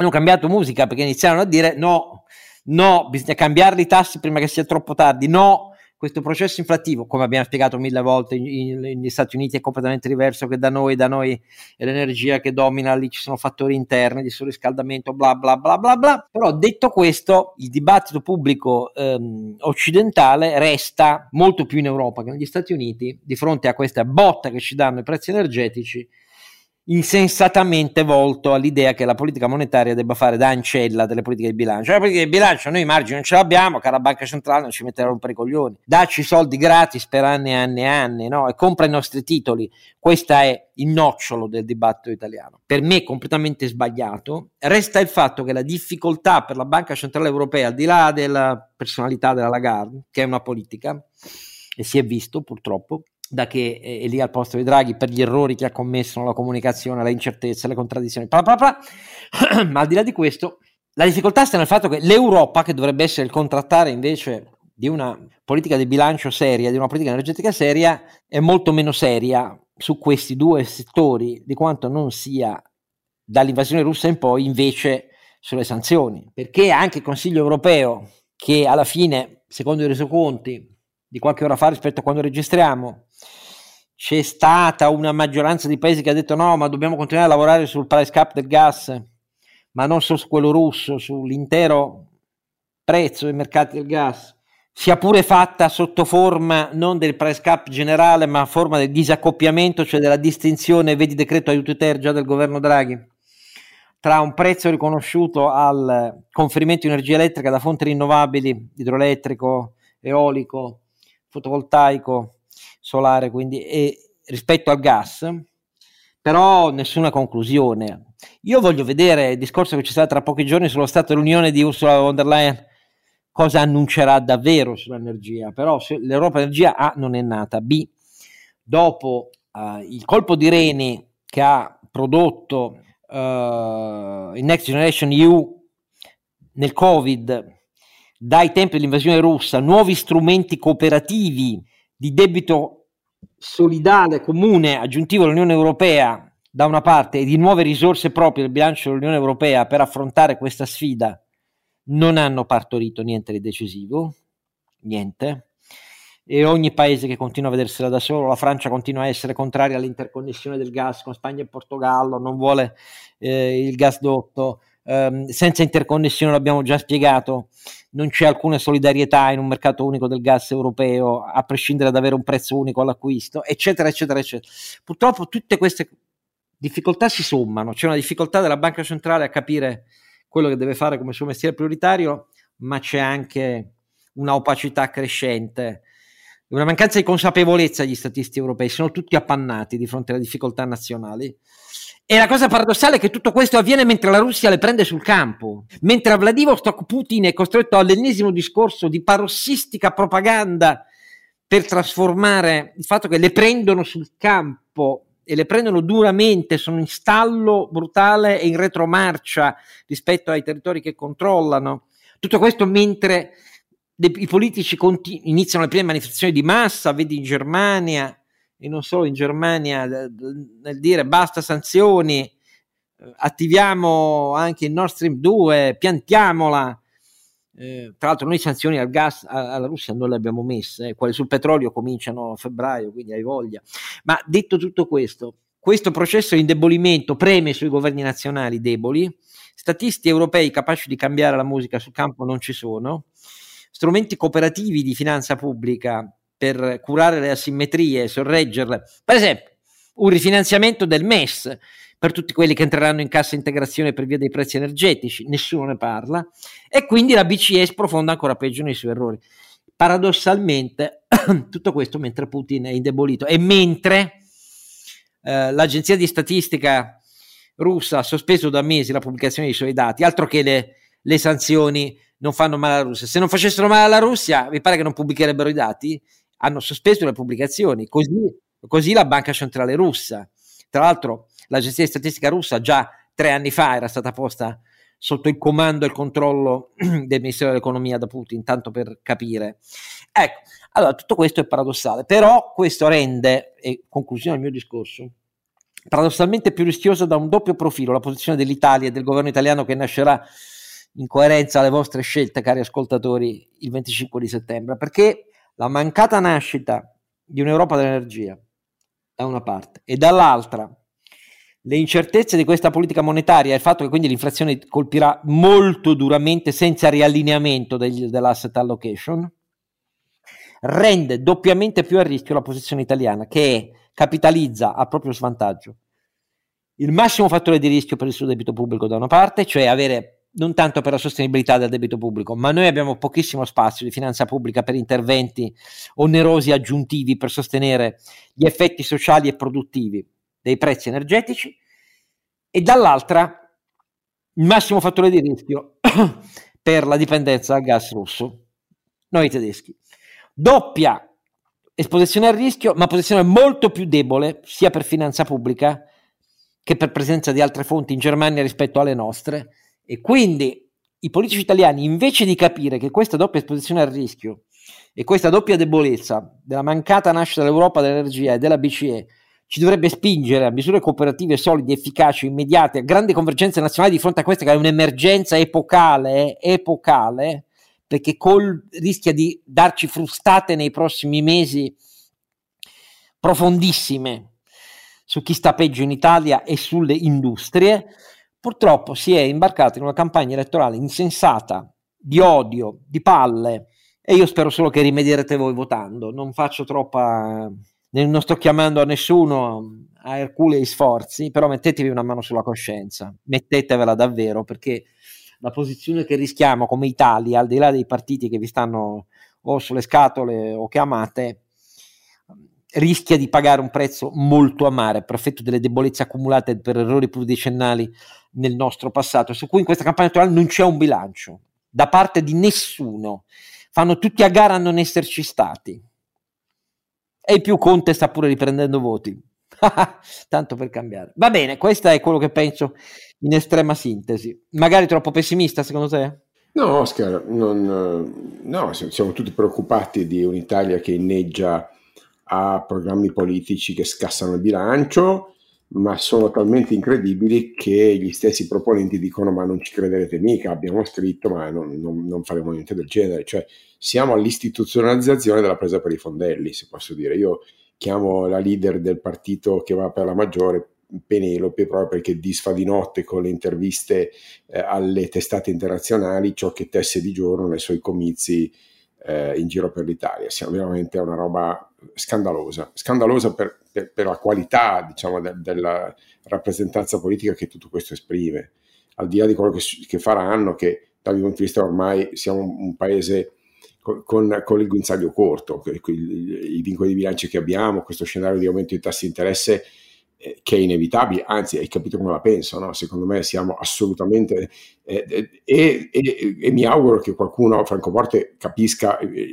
hanno cambiato musica perché iniziarono a dire no, no, bisogna cambiare i tassi prima che sia troppo tardi, no, questo processo inflattivo, come abbiamo spiegato mille volte, negli Stati Uniti è completamente diverso che da noi, da noi è l'energia che domina, lì ci sono fattori interni di surriscaldamento, bla bla bla bla bla. Però detto questo, il dibattito pubblico ehm, occidentale resta molto più in Europa che negli Stati Uniti di fronte a questa botta che ci danno i prezzi energetici insensatamente volto all'idea che la politica monetaria debba fare da ancella delle politiche di bilancio. La politica di bilancio noi i margini non ce l'abbiamo, cara banca centrale non ci metterà a rompere i coglioni. Dacci soldi gratis per anni e anni e anni, no? E compra i nostri titoli. Questo è il nocciolo del dibattito italiano. Per me completamente sbagliato. Resta il fatto che la difficoltà per la Banca Centrale Europea, al di là della personalità della Lagarde, che è una politica, e si è visto purtroppo, da che è lì al posto di Draghi per gli errori che ha commesso nella comunicazione, le incertezze, le contraddizioni, bla bla bla. ma al di là di questo, la difficoltà sta nel fatto che l'Europa, che dovrebbe essere il contrattare invece di una politica di bilancio seria, di una politica energetica seria, è molto meno seria su questi due settori di quanto non sia dall'invasione russa in poi invece sulle sanzioni. Perché anche il Consiglio europeo, che alla fine, secondo i resoconti, di qualche ora fa rispetto a quando registriamo, c'è stata una maggioranza di paesi che ha detto no, ma dobbiamo continuare a lavorare sul price cap del gas, ma non solo su quello russo, sull'intero prezzo dei mercati del gas, sia pure fatta sotto forma non del price cap generale, ma forma del disaccoppiamento, cioè della distinzione, vedi decreto aiuto ter già del governo Draghi, tra un prezzo riconosciuto al conferimento di energia elettrica da fonti rinnovabili, idroelettrico, eolico, fotovoltaico, solare, quindi e rispetto al gas, però nessuna conclusione. Io voglio vedere il discorso che ci sarà tra pochi giorni sullo Stato dell'Unione di Ursula von der Leyen, cosa annuncerà davvero sull'energia, però l'Europa Energia A non è nata, B, dopo uh, il colpo di reni che ha prodotto uh, il Next Generation EU nel Covid dai tempi dell'invasione russa nuovi strumenti cooperativi di debito solidale comune aggiuntivo all'Unione Europea da una parte e di nuove risorse proprie del bilancio dell'Unione Europea per affrontare questa sfida non hanno partorito niente di decisivo, niente. E ogni paese che continua a vedersela da solo, la Francia continua a essere contraria all'interconnessione del gas con Spagna e Portogallo, non vuole eh, il gasdotto, ehm, senza interconnessione l'abbiamo già spiegato, non c'è alcuna solidarietà in un mercato unico del gas europeo, a prescindere da avere un prezzo unico all'acquisto, eccetera, eccetera, eccetera. Purtroppo tutte queste difficoltà si sommano, c'è una difficoltà della banca centrale a capire quello che deve fare come suo mestiere prioritario, ma c'è anche una opacità crescente, una mancanza di consapevolezza degli statisti europei, sono tutti appannati di fronte alle difficoltà nazionali e la cosa paradossale è che tutto questo avviene mentre la Russia le prende sul campo, mentre Vladivostok Putin è costretto all'ennesimo discorso di parossistica propaganda per trasformare il fatto che le prendono sul campo e le prendono duramente, sono in stallo brutale e in retromarcia rispetto ai territori che controllano. Tutto questo mentre i politici continu- iniziano le prime manifestazioni di massa, vedi in Germania, e non solo in Germania nel dire basta sanzioni, eh, attiviamo anche il Nord Stream 2, piantiamola. Eh, tra l'altro noi sanzioni al gas alla Russia non le abbiamo messe, eh, quelle sul petrolio cominciano a febbraio, quindi hai voglia. Ma detto tutto questo, questo processo di indebolimento preme sui governi nazionali deboli, statisti europei capaci di cambiare la musica sul campo non ci sono, strumenti cooperativi di finanza pubblica per curare le asimmetrie, sorreggerle, per esempio un rifinanziamento del MES per tutti quelli che entreranno in cassa integrazione per via dei prezzi energetici, nessuno ne parla, e quindi la BCE sprofonda ancora peggio nei suoi errori. Paradossalmente, [CLEARS THROAT] tutto questo mentre Putin è indebolito e mentre eh, l'agenzia di statistica russa ha sospeso da mesi la pubblicazione dei suoi dati, altro che le, le sanzioni non fanno male alla Russia. Se non facessero male alla Russia, mi pare che non pubblicherebbero i dati, hanno sospeso le pubblicazioni, così, così la banca centrale russa. Tra l'altro l'agenzia di statistica russa già tre anni fa era stata posta sotto il comando e il controllo [CLEARS THROAT] del Ministero dell'Economia da Putin, tanto per capire. Ecco, allora tutto questo è paradossale, però questo rende, e conclusione del mio discorso, paradossalmente più rischiosa da un doppio profilo la posizione dell'Italia e del governo italiano che nascerà in coerenza alle vostre scelte, cari ascoltatori, il 25 di settembre, perché la mancata nascita di un'Europa dell'energia, da una parte, e dall'altra le incertezze di questa politica monetaria e il fatto che quindi l'inflazione colpirà molto duramente senza riallineamento degli, dell'asset allocation, rende doppiamente più a rischio la posizione italiana che capitalizza a proprio svantaggio il massimo fattore di rischio per il suo debito pubblico da una parte, cioè avere non tanto per la sostenibilità del debito pubblico, ma noi abbiamo pochissimo spazio di finanza pubblica per interventi onerosi aggiuntivi per sostenere gli effetti sociali e produttivi dei prezzi energetici e dall'altra il massimo fattore di rischio [COUGHS] per la dipendenza dal gas russo, noi tedeschi. Doppia esposizione al rischio, ma posizione molto più debole sia per finanza pubblica che per presenza di altre fonti in Germania rispetto alle nostre e quindi i politici italiani invece di capire che questa doppia esposizione al rischio e questa doppia debolezza della mancata nascita dell'Europa dell'energia e della BCE ci dovrebbe spingere a misure cooperative solide, efficaci, immediate, a grandi convergenze nazionali di fronte a questa che è un'emergenza epocale, epocale, perché col, rischia di darci frustate nei prossimi mesi profondissime su chi sta peggio in Italia e sulle industrie, purtroppo si è imbarcato in una campagna elettorale insensata, di odio, di palle, e io spero solo che rimedierete voi votando. Non faccio troppa. Non sto chiamando a nessuno a Ercule sforzi, però mettetevi una mano sulla coscienza, mettetevela davvero, perché la posizione che rischiamo come Italia, al di là dei partiti che vi stanno o sulle scatole o che amate, rischia di pagare un prezzo molto amaro per effetto delle debolezze accumulate per errori pluridecennali nel nostro passato, su cui in questa campagna elettorale non c'è un bilancio da parte di nessuno. Fanno tutti a gara a non esserci stati. E il più Conte sta pure riprendendo voti. [LAUGHS] Tanto per cambiare. Va bene, questo è quello che penso in estrema sintesi. Magari troppo pessimista secondo te? No, Oscar, non, no, siamo tutti preoccupati di un'Italia che inneggia a programmi politici che scassano il bilancio, ma sono talmente incredibili che gli stessi proponenti dicono ma non ci crederete mica, abbiamo scritto ma non, non, non faremo niente del genere, cioè siamo all'istituzionalizzazione della presa per i fondelli, se posso dire. Io chiamo la leader del partito che va per la maggiore Penelope proprio perché disfa di notte con le interviste eh, alle testate internazionali ciò che tesse di giorno nei suoi comizi eh, in giro per l'Italia. Siamo veramente una roba scandalosa, scandalosa per, per, per la qualità diciamo, de, della rappresentanza politica che tutto questo esprime, al di là di quello che, che faranno, che dal mio punto di vista ormai siamo un paese con, con, il guinzaglio corto, i, i vincoli di bilancio che abbiamo, questo scenario di aumento di tassi di interesse eh, che è inevitabile, anzi hai capito come la penso, no? secondo me siamo assolutamente eh, eh e, mi auguro che qualcuno, Francoforte, capisca eh,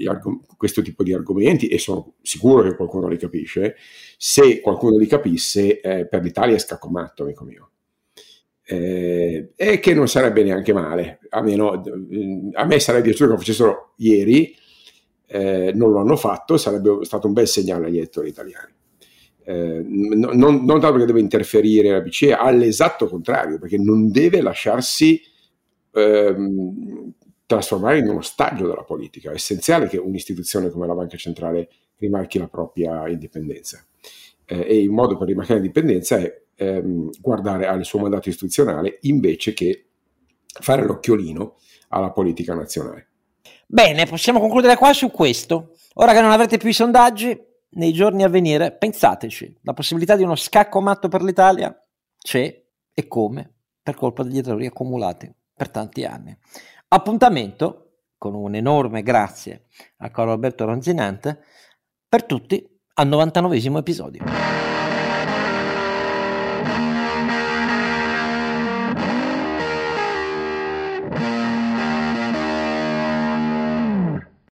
questo tipo di argomenti e sono sicuro che qualcuno li capisce, se qualcuno li capisse eh, per l'Italia è scaccomatto, amico mio. E che non sarebbe neanche male, a, a me sarebbe piaciuto che lo facessero ieri, non lo hanno fatto, sarebbe stato un bel segnale agli elettori italiani. Eh, non, non, tanto perché deve interferire la BCE, all'esatto contrario, perché non deve lasciarsi ehm, trasformare in uno ostaggio della politica. È essenziale che un'istituzione come la Banca Centrale rimarchi la propria indipendenza. Eh, e il modo per rimarcare l'indipendenza è ehm, guardare al suo mandato istituzionale invece che fare l'occhiolino alla politica nazionale. Bene, possiamo concludere qua su questo. Ora che non avrete più i sondaggi, nei giorni a venire, pensateci, la possibilità di uno scacco matto per l'Italia c'è e come per colpa degli errori accumulati per tanti anni. Appuntamento con un enorme grazie a Carlo Alberto Ronzinante per tutti al 99 episodio.